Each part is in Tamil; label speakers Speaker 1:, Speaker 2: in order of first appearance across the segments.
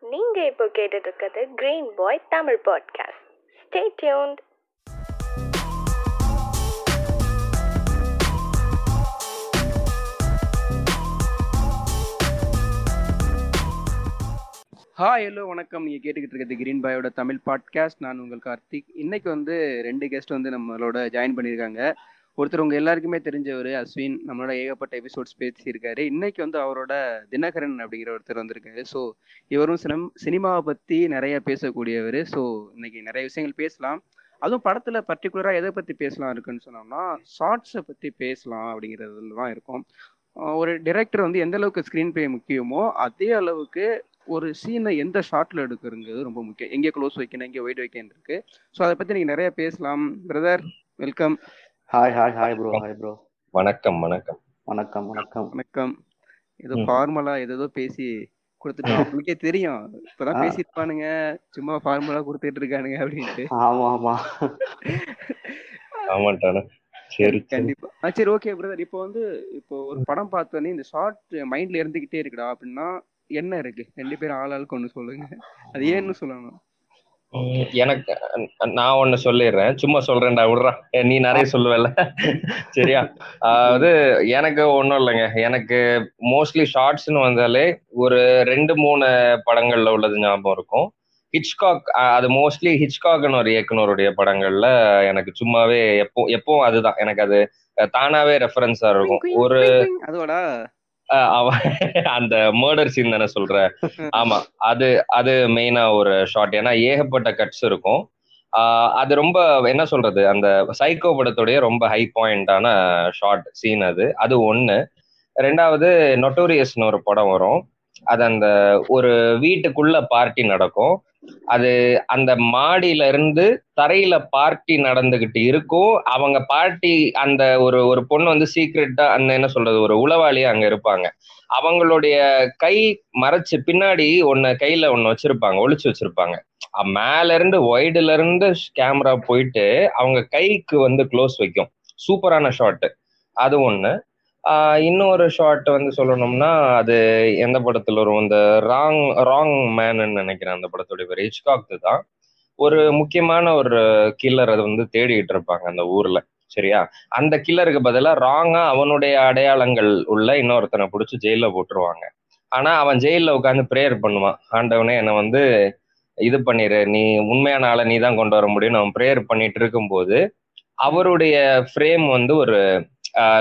Speaker 1: நீங்க இப்போ கேட்டுட்டு இருக்கிறது Green Boy Tamil podcast stay tuned
Speaker 2: hi hello வணக்கம். நீங்கள் கேட்டுக்கிட்டு இருக்கிறது கிரீன் பாயோட தமிழ் பாட்காஸ்ட் நான் உங்கள் கார்த்திக். இன்னைக்கு வந்து ரெண்டு கெஸ்ட் வந்து நம்மளோட ஜாயின் பண்ணியிருக்காங்க. ஒருத்தர் உங்க எல்லாருக்குமே தெரிஞ்சவர் அஸ்வின் நம்மளோட ஏகப்பட்ட எபிசோட்ஸ் பேசியிருக்காரு. இன்னைக்கு வந்து அவரோட தினகரன் அப்படிங்கிற ஒருத்தர் வந்திருக்காரு. ஸோ இவரும் சினம் சினிமாவை பற்றி நிறைய பேசக்கூடியவர். ஸோ இன்னைக்கு நிறைய விஷயங்கள் பேசலாம். அதுவும் படத்தில் பர்டிகுலரா எதை பற்றி பேசலாம் இருக்குன்னு சொன்னோம்னா ஷார்ட்ஸை பற்றி பேசலாம் அப்படிங்கிறதுல தான் இருக்கும். ஒரு டிரெக்டர் வந்து எந்த அளவுக்கு ஸ்க்ரீன் பிளே முக்கியமோ அதே அளவுக்கு ஒரு சீனை எந்த ஷார்ட்ல எடுக்கிறது ரொம்ப முக்கியம். எங்கே க்ளோஸ் வைக்கணும் எங்கே ஒயிட் வைக்கணும் இருக்கு. ஸோ அதை பற்றி நீங்கள் நிறைய பேசலாம். Brother welcome
Speaker 3: hi hi hi bro hi bro
Speaker 4: வணக்கம் வணக்கம்.
Speaker 3: வணக்கம் வணக்கம்.
Speaker 2: வணக்கம். ஏதோ. ஃபார்மலா ஏதோ பேசி கொடுத்துட்டோம். உங்களுக்கே தெரியும். இப்பதான்
Speaker 3: ஆ.
Speaker 2: பேசியிருப்பானுங்க. சும்மா ஃபார்முலா கொடுத்துட்டு இருக்கானுங்க அப்படின்ட்டு.
Speaker 3: ஆமா ஆமா.
Speaker 4: ஆமாட்டானு சரி சரி.
Speaker 2: கண்டிப்பா. சரி ஓகே பிரதர் இப்போ வந்து இப்போ ஒரு படம் பார்த்தோன்னே இந்த ஷார்ட் மைண்ட்ல இருந்துகிட்டே இருக்குடா அப்படின்னா என்ன இருக்கு? ரெண்டு பேரும் ஆள் ஆளுக்கு ஒன்று சொல்லுங்க. அது ஏன்னு சொல்லணும்?
Speaker 4: எனக்கு நான் ஒண்ணு சொல்லிடுறேன். சும்மா சொல்றேன்டா விடுறா. நீ நிறைய சொல்லுவல சரியா? அதாவது எனக்கு ஒண்ணும் இல்லைங்க. எனக்கு மோஸ்ட்லி ஷார்ட்ஸ்னு வந்தாலே ஒரு ரெண்டு மூணு படங்கள்ல உள்ளது ஞாபகம் இருக்கும். ஹிச்காக் அது மோஸ்ட்லி ஹிச்காக்னு ஒரு இயக்குனருடைய படங்கள்ல எனக்கு சும்மாவே எப்போ எப்பவும் அதுதான். எனக்கு அது தானாவே ரெஃபரன்ஸா இருக்கும். ஒரு அந்த மர்டர் சீன் தானே சொல்ற? ஆமா. அது அது மெயினா ஒரு ஷாட் ஏன்னா ஏகப்பட்ட கட்ஸ் இருக்கும். அது ரொம்ப என்ன சொல்றது? அந்த சைக்கோ படத்துடைய ரொம்ப ஹை பாயிண்டான ஷார்ட் சீன் அது. அது ஒண்ணு. ரெண்டாவது நொட்டோரியஸ்னு ஒரு படம் வரும். அது அந்த ஒரு வீட்டுக்குள்ள பார்ட்டி நடக்கும். அது அந்த மாடியில இருந்து தரையில பார்ட்டி நடந்துகிட்டு இருக்கும். அவங்க பார்ட்டி அந்த ஒரு ஒரு பொண்ணு வந்து சீக்ரெட்டா அந்த என்ன சொல்றது ஒரு உளவாளியா அங்க இருப்பாங்க. அவங்களுடைய கை மறைச்சு பின்னாடி ஒன்னு கையில ஒன்னு வச்சிருப்பாங்க ஒளிச்சு வச்சிருப்பாங்க. மேல இருந்து ஒய்டுல இருந்து கேமரா போயிட்டு அவங்க கைக்கு வந்து க்ளோஸ் வைக்கும். சூப்பரான ஷாட்டு அது ஒண்ணு. இன்னொரு ஷார்ட் வந்து சொல்லணும்னா அது எந்த படத்துல வரும்? இந்த ராங் ராங் மேன்னு நினைக்கிறேன் அந்த படத்துடைய பேர். ஹிச்காக் தான். ஒரு முக்கியமான ஒரு கில்லர் அதை வந்து தேடிட்டு இருப்பாங்க அந்த ஊர்ல. சரியா? அந்த கில்லருக்கு பதிலா ராங்கா அவனுடைய அடையாளங்கள் உள்ள இன்னொருத்தனை பிடிச்சி ஜெயில போட்டுருவாங்க. ஆனா அவன் ஜெயில உட்காந்து ப்ரேயர் பண்ணுவான். ஆண்டவனே என்னை வந்து இது பண்ணிடு நீ உண்மையான ஆளை நீ தான் கொண்டு வர முடியும்னு அவன் ப்ரேயர் பண்ணிட்டு இருக்கும்போது அவருடைய ஃப்ரேம் வந்து ஒரு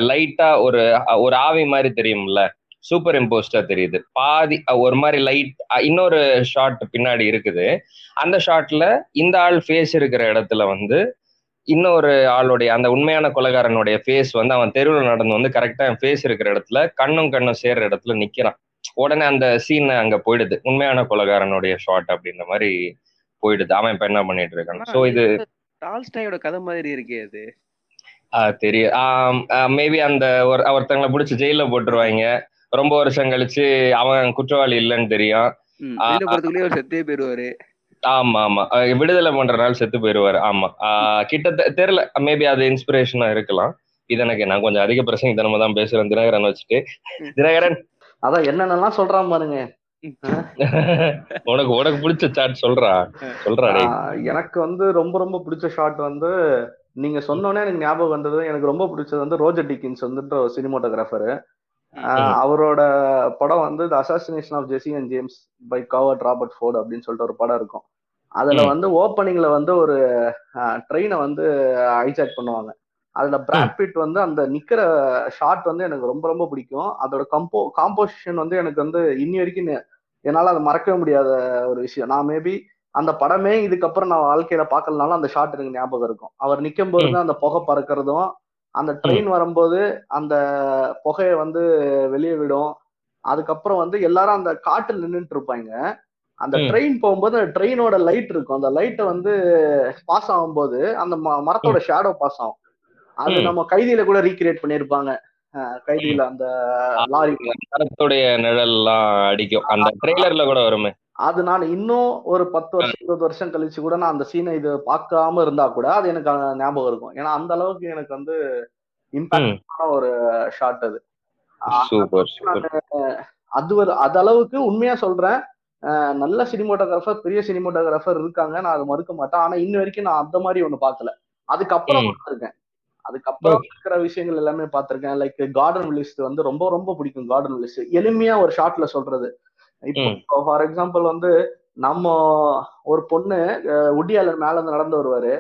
Speaker 4: லைட்டா ஒரு ஒரு ஆவி மாதிரி தெரியும்ல? சூப்பர் இம்போஸ்டா தெரியுது. பாதி ஒரு மாதிரி லைட் இன்னொரு ஷாட் பின்னாடி இருக்குது. அந்த ஷாட்ல இந்த ஆள் ஃபேஸ் இருக்கிற இடத்துல வந்து இன்னொரு ஆளுடைய அந்த உண்மையான கொலைகாரனுடைய ஃபேஸ் வந்து அவன் தெருவில் நடந்து வந்து கரெக்டா ஃபேஸ் இருக்கிற இடத்துல கண்ணும் கண்ணும் சேர்ற இடத்துல நிக்கிறான். உடனே அந்த சீன் அங்க போயிடுது. உண்மையான கொலைகாரனுடைய ஷாட் அப்படின்ற மாதிரி போயிடுது. அவன் இப்ப என்ன பண்ணிட்டு இருக்கான்? சோ இது
Speaker 2: டால்ஸ்டாயோட கதை மாதிரி இருக்கே அது.
Speaker 4: தெரியும். மேபி அந்த ஒரு ஒருத்தங்களை பிடிச்சி ஜெயில போட்டுருவாங்க. ரொம்ப வருஷம் கழிச்சு அவன் குற்றவாளி இல்லைன்னு தெரியும்.
Speaker 2: செத்தே போயிருவாரு.
Speaker 4: ஆமா ஆமா. விடுதலை பண்ற நாள் செத்து போயிருவாரு. ஆமா. ஆஹ் கிட்ட தெரியல. மேபி அது இன்ஸ்பிரேஷனா இருக்கலாம். இது எனக்கு நான் கொஞ்சம் அதிக பிரசங்க தினமும் தான் பேசுறேன். தினகரன் வச்சுட்டு. தினகரன்.
Speaker 3: அதான் என்னென்னலாம் சொல்றான் பாருங்க.
Speaker 4: உனக்கு உனக்கு பிடிச்ச சாட் சொல்றா. சொல்றா
Speaker 3: எனக்கு வந்து ரொம்ப ரொம்ப பிடிச்ச ஷாட் வந்து நீங்க சொன்னோன்னே எனக்கு ஞாபகம் வந்தது. எனக்கு ரொம்ப பிடிச்சது வந்து ரோஜர் டிக்கின்ஸ் வந்துட்டு ஒரு சினிமோட்டோகிராஃபர். அவரோட படம் வந்து the assassination of Jesse and James by coward Robert Ford அப்படின்னு சொல்லிட்டு ஒரு படம் இருக்கும். அதுல. வந்து ஓப்பனிங்ல வந்து ஒரு ட்ரெயினை வந்து ஹைஜாக் பண்ணுவாங்க. அதுல பிராட் பிட் வந்து அந்த நிக்கிற ஷாட் வந்து எனக்கு ரொம்ப ரொம்ப பிடிக்கும். அதோட கம்போ காம்போசிஷன் வந்து எனக்கு வந்து இன்னி வரைக்கும் என்னால அதை மறக்கவே முடியாத ஒரு விஷயம். நான் மேபி அந்த படமே இதுக்கப்புறம் நான் வாழ்க்கையில பார்க்கலனாலும் அந்த ஷாட் எனக்கு ஞாபகம் இருக்கும். அவர் நிக்கும் போது தான் அந்த புகை பறக்கிறதும் அந்த ட்ரெயின் வரும்போது அந்த புகையை வந்து வெளியே விடும். அதுக்கப்புறம் வந்து எல்லாரும் அந்த காட்டுல நின்னுட்டு இருப்பாங்க. அந்த. ட்ரெயின் போகும்போது அந்த ட்ரெயினோட லைட் இருக்கும். அந்த லைட்டை வந்து பாஸ் ஆகும்போது அந்த மரத்தோட ஷேடோ பாஸ் ஆகும். அது. நம்ம கைதியில கூட ரீக்ரியேட் பண்ணிருப்பாங்க கைதியில அந்த லாரி.
Speaker 4: மரத்துடைய நிழல் எல்லாம் அடிக்கும். அந்த ட்ரெய்லர்ல கூட வருமே.
Speaker 3: அது நான் இன்னும் ஒரு பத்து வருஷம் இருபது வருஷம் கழிச்சு கூட நான் அந்த சீனை இது பார்க்காம இருந்தா கூட அது எனக்கு ஞாபகம் இருக்கும். ஏன்னா அந்த அளவுக்கு எனக்கு வந்து இம்பாக்டான ஒரு ஷாட் அது. அது ஒரு அது அளவுக்கு உண்மையா சொல்றேன். நல்ல சினிமோட்டோகிராஃபர் பெரிய சினிமோட்டோகிராஃபர் இருக்காங்க. நான் அதை மறுக்க மாட்டேன். ஆனா இன்ன வரைக்கும் நான் அந்த மாதிரி ஒண்ணு பார்க்கல. அதுக்கப்புறம். பார்த்திருக்கேன். அதுக்கப்புறம். இருக்கிற விஷயங்கள் எல்லாமே பார்த்திருக்கேன். லைக் கார்டன் லிஸ்ட் வந்து ரொம்ப ரொம்ப பிடிக்கும். கார்டன் லிஸ்ட் எளிமையா ஒரு ஷார்ட்ல சொல்றது. இப்போ ஃபார் எக்ஸாம்பிள் வந்து நம்ம ஒரு பொண்ணு உட்டியாளர் மேல இருந்து நடந்து வருவாரு.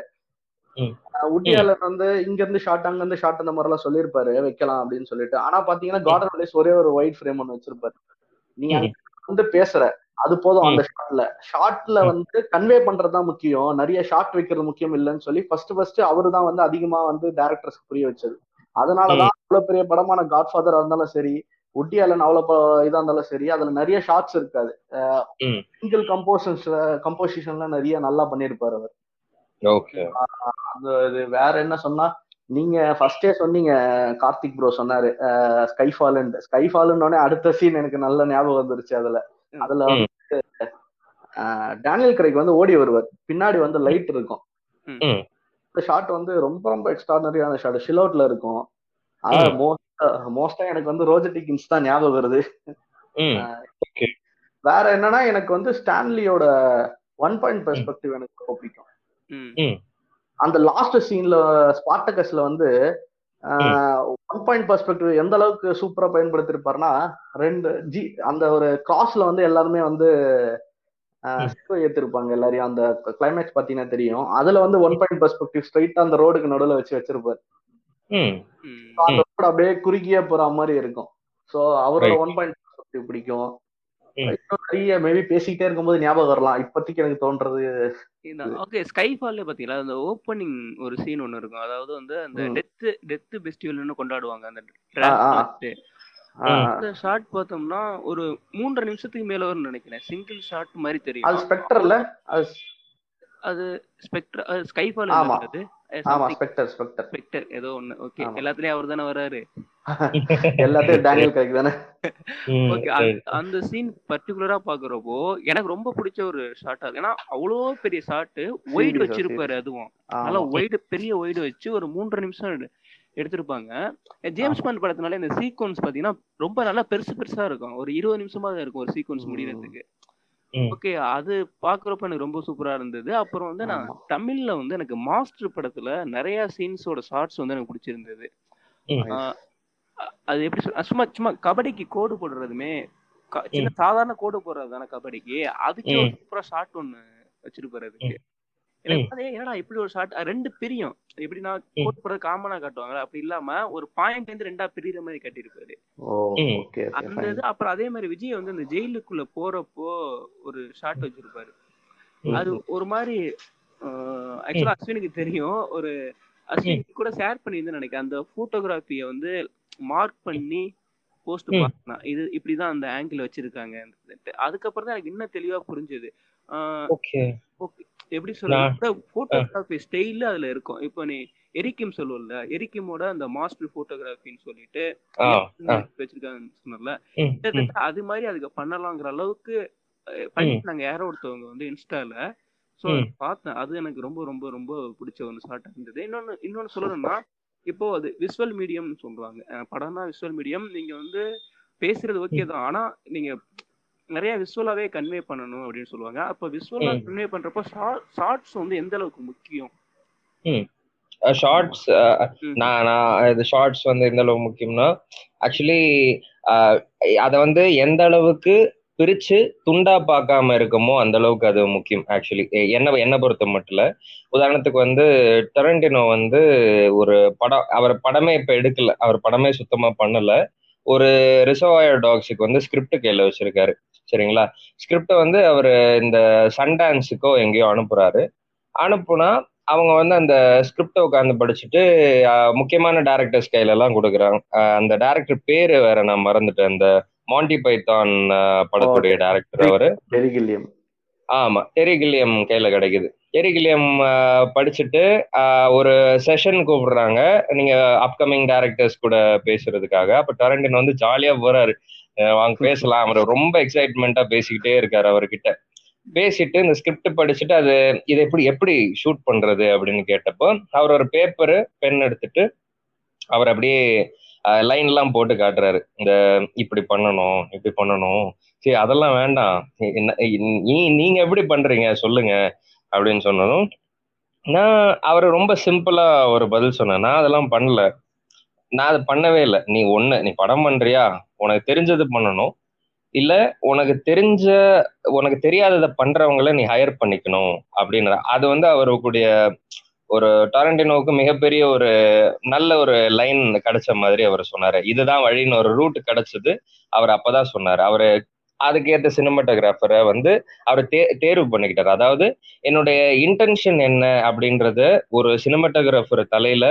Speaker 3: உட்டியாளர் வந்து இங்க இருந்து ஷார்ட் அங்க இருந்து ஷார்ட் அந்த மாதிரி எல்லாம் சொல்லியிருப்பாரு வைக்கலாம் அப்படின்னு சொல்லிட்டு. ஆனா பாத்தீங்கன்னா கார்டன் லிஸ்ட் ஒரே ஒரு ஒயிட் ஃப்ரேம் ஒன்னு வச்சிருப்பாரு. நீங்க வந்து பேசுற அது போதும். அந்த ஷார்ட்ல
Speaker 4: ம்.
Speaker 3: வந்து கன்வே பண்றதுதான் முக்கியம். நிறைய ஷார்ட் வைக்கிறது முக்கியம் இல்லைன்னு சொல்லி ஃபர்ஸ்ட் ஃபர்ஸ்ட் அவரு தான் வந்து அதிகமா வந்து டேரக்டர்ஸ் புரிய வச்சது. அதனாலதான் அவ்வளவு பெரிய படமான காட்ஃபாதரா இருந்தாலும் சரி உட்டி அலன் அவ்வளவு ப- இதா இருந்தாலும் சரி அதுல நிறைய ஷார்ட்ஸ் இருக்காது.
Speaker 4: ம்.
Speaker 3: சிங்கிள் கம்போசன்ஸ்ல கம்போசிஷன்ல நிறைய நல்லா பண்ணியிருப்பாரு அவர்.
Speaker 4: ஓகே.
Speaker 3: அது வேற என்ன சொன்னா நீங்க ஃபர்ஸ்டே சொன்னீங்க கார்த்திக் ப்ரோ சொன்னாரு. ஸ்கைஃபாலன் ஸ்கைஃபாலுன்னு அடுத்த சீன் எனக்கு நல்ல ஞாபகம் வந்துருச்சு அதுல. அதுல. வந்து டேனியல் கிரைக் வந்து ஓடி வருவார். பின்னாடி வந்து லைட் இருக்கும். ஷாட் வந்து ரொம்ப ரொம்ப எக்ஸ்ட்ரானரியான ஷாட் ஷிலோட்ல இருக்கும். அதாவது மோஸ்டா எனக்கு வந்து ரோஜட்டிகின்ஸ் தான் ஞாபகம் வருது.
Speaker 4: ம்.
Speaker 3: வேற என்னன்னா எனக்கு வந்து ஸ்டான்லியோட ஒன் பாயிண்ட் பெர்ஸ்பெக்டிவ் எனக்கு ரொம்ப பிடிக்கும்.
Speaker 2: ம்.
Speaker 3: அந்த லாஸ்ட் சீன்ல ஸ்பார்டகஸ்ல வந்து ஒன் பாயிண்ட் பெர்ஸ்பெக்டிவ் எந்த அளவுக்கு சூப்பரா பயன்படுத்திருப்பாருன்னா ரெண்டு ஜி அந்த ஒரு கிராஸ்ல வந்து எல்லாருமே வந்து ஏத்திருப்பாங்க எல்லாரையும். அந்த கிளைமேக்ஸ் பாத்தீங்கன்னா தெரியும். அதுல வந்து ஒன் பாயிண்ட் பெர்ஸ்பெக்டிவ் ஸ்ட்ரைட்டா அந்த ரோடுக்கு நடுவுல வச்சு வச்சிருப்பாரு. அந்த ரோடு அப்படியே குறுகிய போற மாதிரி இருக்கும். சோ அவரோட. ஒன் பாயிண்ட் பிடிக்கும். நிறைய மேபி பேசிக்கிட்டே இருக்கும்போது ஞாபகம் வரலாம். இப்போதைக்கு எனக்கு தோன்றது
Speaker 2: ஓகே ஸ்கைஃபால்ல பாத்தீங்களா? அந்த ஓப்பனிங் ஒரு சீன் ஒன்னு இருக்கும். அதாவது வந்து அந்த. டெத் டெத் ஃபெஸ்டிவல்னு கொண்டாடுவாங்க. அந்த அந்த ஷாட் பார்த்தோம்னா ஒரு மூன்றரை நிமிஷத்துக்கு மேல வரும்னு நினைக்கிறேன். சிங்கிள் ஷாட் மாதிரி
Speaker 3: அது
Speaker 2: தெரியும்
Speaker 3: ஸ்பெக்டர்ல அது
Speaker 2: அது ஸ்பெக்ட்ரா ஸ்கைஃபால். அது
Speaker 3: ஆமா ஸ்பெக்டர் ஸ்பெக்டர்
Speaker 2: ஸ்பெக்டர் ஏதோ ஒண்ணு ஓகே. எல்லாத்துலயும் அவர் தானே வராரு
Speaker 3: எல்லாத்தையும் டேனியல் கிரைக் தானே
Speaker 2: ஓகே. அந்த சீன் பர்டிகுலரா பாக்குறப்போ எனக்கு ரொம்ப பிடிச்ச ஒரு ஷாட்டா இருக்கு ஏன்னா அவ்வளோ பெரிய ஷாட் ஒயிட் வச்சிருப்பாரு. அதுவும். நல்லா ஒயிட் பெரிய ஒயிட் வச்சு ஒரு மூன்றரை நிமிஷம் எடு- எடுத்திருப்பாங்க ஜேம்ஸ் பாண்ட் படத்தினால இந்த சீக்வன்ஸ் பாத்தீங்கன்னா ரொம்ப நல்லா பெருசு பெருசா இருக்கும் ஒரு இருபது நிமிஷமா தான் இருக்கும் ஒரு சீக்வன்ஸ். முடியறதுக்கு
Speaker 4: ம்.
Speaker 2: ஓகே அது பாக்குறப்ப எனக்கு ரொம்ப சூப்பரா இருந்தது அப்புறம் வந்து நான்
Speaker 3: ஆமா.
Speaker 2: தமிழ்ல வந்து எனக்கு மாஸ்டர் படத்துல நிறைய சீன்ஸோட ஷார்ட்ஸ் வந்து எனக்கு பிடிச்சிருந்தது
Speaker 4: ம்.
Speaker 2: அ- அது எப்படி சொல்ல சும்மா சும்மா கபடிக்கு கோடு போடுறதுமே க- சின்ன சாதாரண கோடு போடுறது தானே கபடிக்கு அதுக்கே ஒரு
Speaker 4: ம்.
Speaker 2: சூப்பரா ஷாட் ஒண்ணு வச்சிருப்பாரு அதுக்கு. எனக்கு என்னடா இப்படி ஒரு ஷாட் ரெண்டு பிரியும். எப்படின்னா. கோட் போடுறது காமனா காட்டுவாங்க அப்படி இல்லாம ஒரு பாயிண்ட் வந்து ரெண்டா பிரியிற மாதிரி கட்டியிருப்பாரு.
Speaker 3: ஓகே
Speaker 2: அந்த இது அப்புறம் அதே மாதிரி விஜய் வந்து அந்த ஜெயிலுக்குள்ள போறப்போ ஒரு ஷாட் வச்சிருப்பாரு. அது ஒரு மாதிரி ஆக்சுவலா அஸ்வினுக்கு தெரியும். ஒரு அஸ்வின் கூட ஷேர் பண்ணியிருந்தேன் நினைக்கிறேன். அந்த போட்டோகிராஃபிய வந்து மார்க் பண்ணி போஸ்ட். பார்த்தேன் இது இப்படிதான் அந்த ஆங்கிள் வச்சிருக்காங்க. அதுக்கப்புறம் தான் எனக்கு இன்னும் தெளிவா புரிஞ்சது.
Speaker 4: ஓகே
Speaker 2: எப்படி சொல்றது? போட்டோகிராஃபி ஸ்டைல் அதுல இருக்கும். இப்போ நீ எரிக்கிம் சொல்லுவல்ல எரிக்கிமோட அந்த மாஸ்டர் போட்டோகிராஃபின்னு சொல்லிட்டு
Speaker 4: ஆ ஆ.
Speaker 2: வச்சிருக்காங்க சொன்னல
Speaker 4: ம், ம்.
Speaker 2: கிட்டத்தட்ட அது மாதிரி அதுக்கு பண்ணலாங்கிற அளவுக்கு அஹ், பண்ணிருந்தாங்க யாரோ ஒருத்தவங்க வந்து இன்ஸ்டால சோ. பார்த்தேன். அது எனக்கு ரொம்ப ரொம்ப ரொம்ப பிடிச்ச ஒரு ஷார்ட் இருந்தது. இன்னொன்னு இன்னொன்னு சொல்லணும்னா இப்போ அது விஷுவல் மீடியம்னு சொல்றாங்க அஹ், படம்னா விஷுவல் மீடியம் நீங்க வந்து பேசுறது ஓகே தான். ஆனா நீங்க நிறைய விஷுவலாவே கன்வே பண்ணணும் அப்படின்னு சொல்லுவாங்க. அப்ப விஷுவலா
Speaker 4: ம்.
Speaker 2: கன்வே பண்றப்போ ஷார்ட்ஸ் வந்து எந்த அளவுக்கு முக்கியம்?
Speaker 4: ஷார்ட்ஸ். நான் நான் இது ஷார்ட்ஸ் வந்து எந்த அளவு முக்கியம்னா ஆக்சுவலி அதை வந்து எந்த அளவுக்கு பிரிச்சு துண்டா பார்க்காம இருக்குமோ அந்த அளவுக்கு அது முக்கியம் ஆக்சுவலி என்ன என்ன பொறுத்த மட்டும் இல்ல உதாரணத்துக்கு வந்து டொரண்டினோ வந்து ஒரு படம் அவர் படமே இப்ப எடுக்கல அவர் படமே சுத்தமா பண்ணல. ஒரு ரிசர்வாயர் டாக்ஸுக்கு வந்து ஸ்கிரிப்ட் கையில வச்சிருக்காரு. சரிங்களா? ஸ்கிரிப்டை வந்து அவர் இந்த சன்டான்ஸுக்கோ எங்கேயோ அனுப்புறாரு. அனுப்புனா அவங்க வந்து அந்த ஸ்கிரிப்டை உட்காந்து படிச்சுட்டு முக்கியமான டேரக்டர்ஸ் கையில எல்லாம் கொடுக்குறாங்க அந்த டேரக்டர் பேரு வேற நான் மறந்துட்டேன். அந்த மாண்டி பைத்தான் படத்துடைய டேரக்டர் அவரு.
Speaker 3: Terry Gilliam.
Speaker 4: ஆமா டெரி கில்லியம் கையில கிடைக்குது. டெரி கில்லியம் அஹ், படிச்சுட்டு ஒரு செஷன் கூப்பிடுறாங்க. நீங்க அப்கமிங் டேரக்டர்ஸ் கூட பேசுறதுக்காக. அப்ப டொரண்டின் வந்து ஜாலியா போறாரு. வாங்க பேசலாம். அவர் ரொம்ப எக்ஸைட்மெண்ட்டா பேசிக்கிட்டே இருக்காரு அவர்கிட்ட. பேசிட்டு இந்த ஸ்கிரிப்ட் படிச்சுட்டு அது இதை எப்படி எப்படி ஷூட் பண்றது அப்படின்னு கேட்டப்போ அவர் ஒரு பேப்பரு பென் எடுத்துட்டு அவர் அப்படியே லைன் எல்லாம் போட்டு காட்டுறாரு. இந்த இப்படி பண்ணணும் இப்படி பண்ணணும். சரி அதெல்லாம் வேண்டாம். என்ன நீ நீங்க எப்படி பண்றீங்க? சொல்லுங்க. அப்படின்னு சொன்னதும் நான் அவர் ரொம்ப சிம்பிளா ஒரு பதில் சொன்னேன் நான் அதெல்லாம் பண்ணல. நான் அதை பண்ணவே இல்லை. நீ ஒண்ணு நீ படம் பண்றியா? உனக்கு தெரிஞ்சது பண்ணணும். இல்ல உனக்கு தெரிஞ்ச உனக்கு தெரியாததை பண்றவங்கள நீ ஹையர் பண்ணிக்கணும் அப்படின்ற. அது வந்து அவருக்குடைய ஒரு டாரண்டினோவுக்கு மிகப்பெரிய ஒரு நல்ல ஒரு லைன் கிடைச்ச மாதிரி அவர் சொன்னாரு. இதுதான் வழின்னு ஒரு ரூட் கிடைச்சது அவர் அப்பதான் சொன்னாரு. அவரு அதுக்கேற்ற சினிமாட்டோகிராஃபரை வந்து அவர் தே தேர்வு பண்ணிக்கிட்டார். அதாவது என்னுடைய இன்டென்ஷன் என்ன அப்படின்றத ஒரு சினிமாட்டோகிராஃபர் தலையில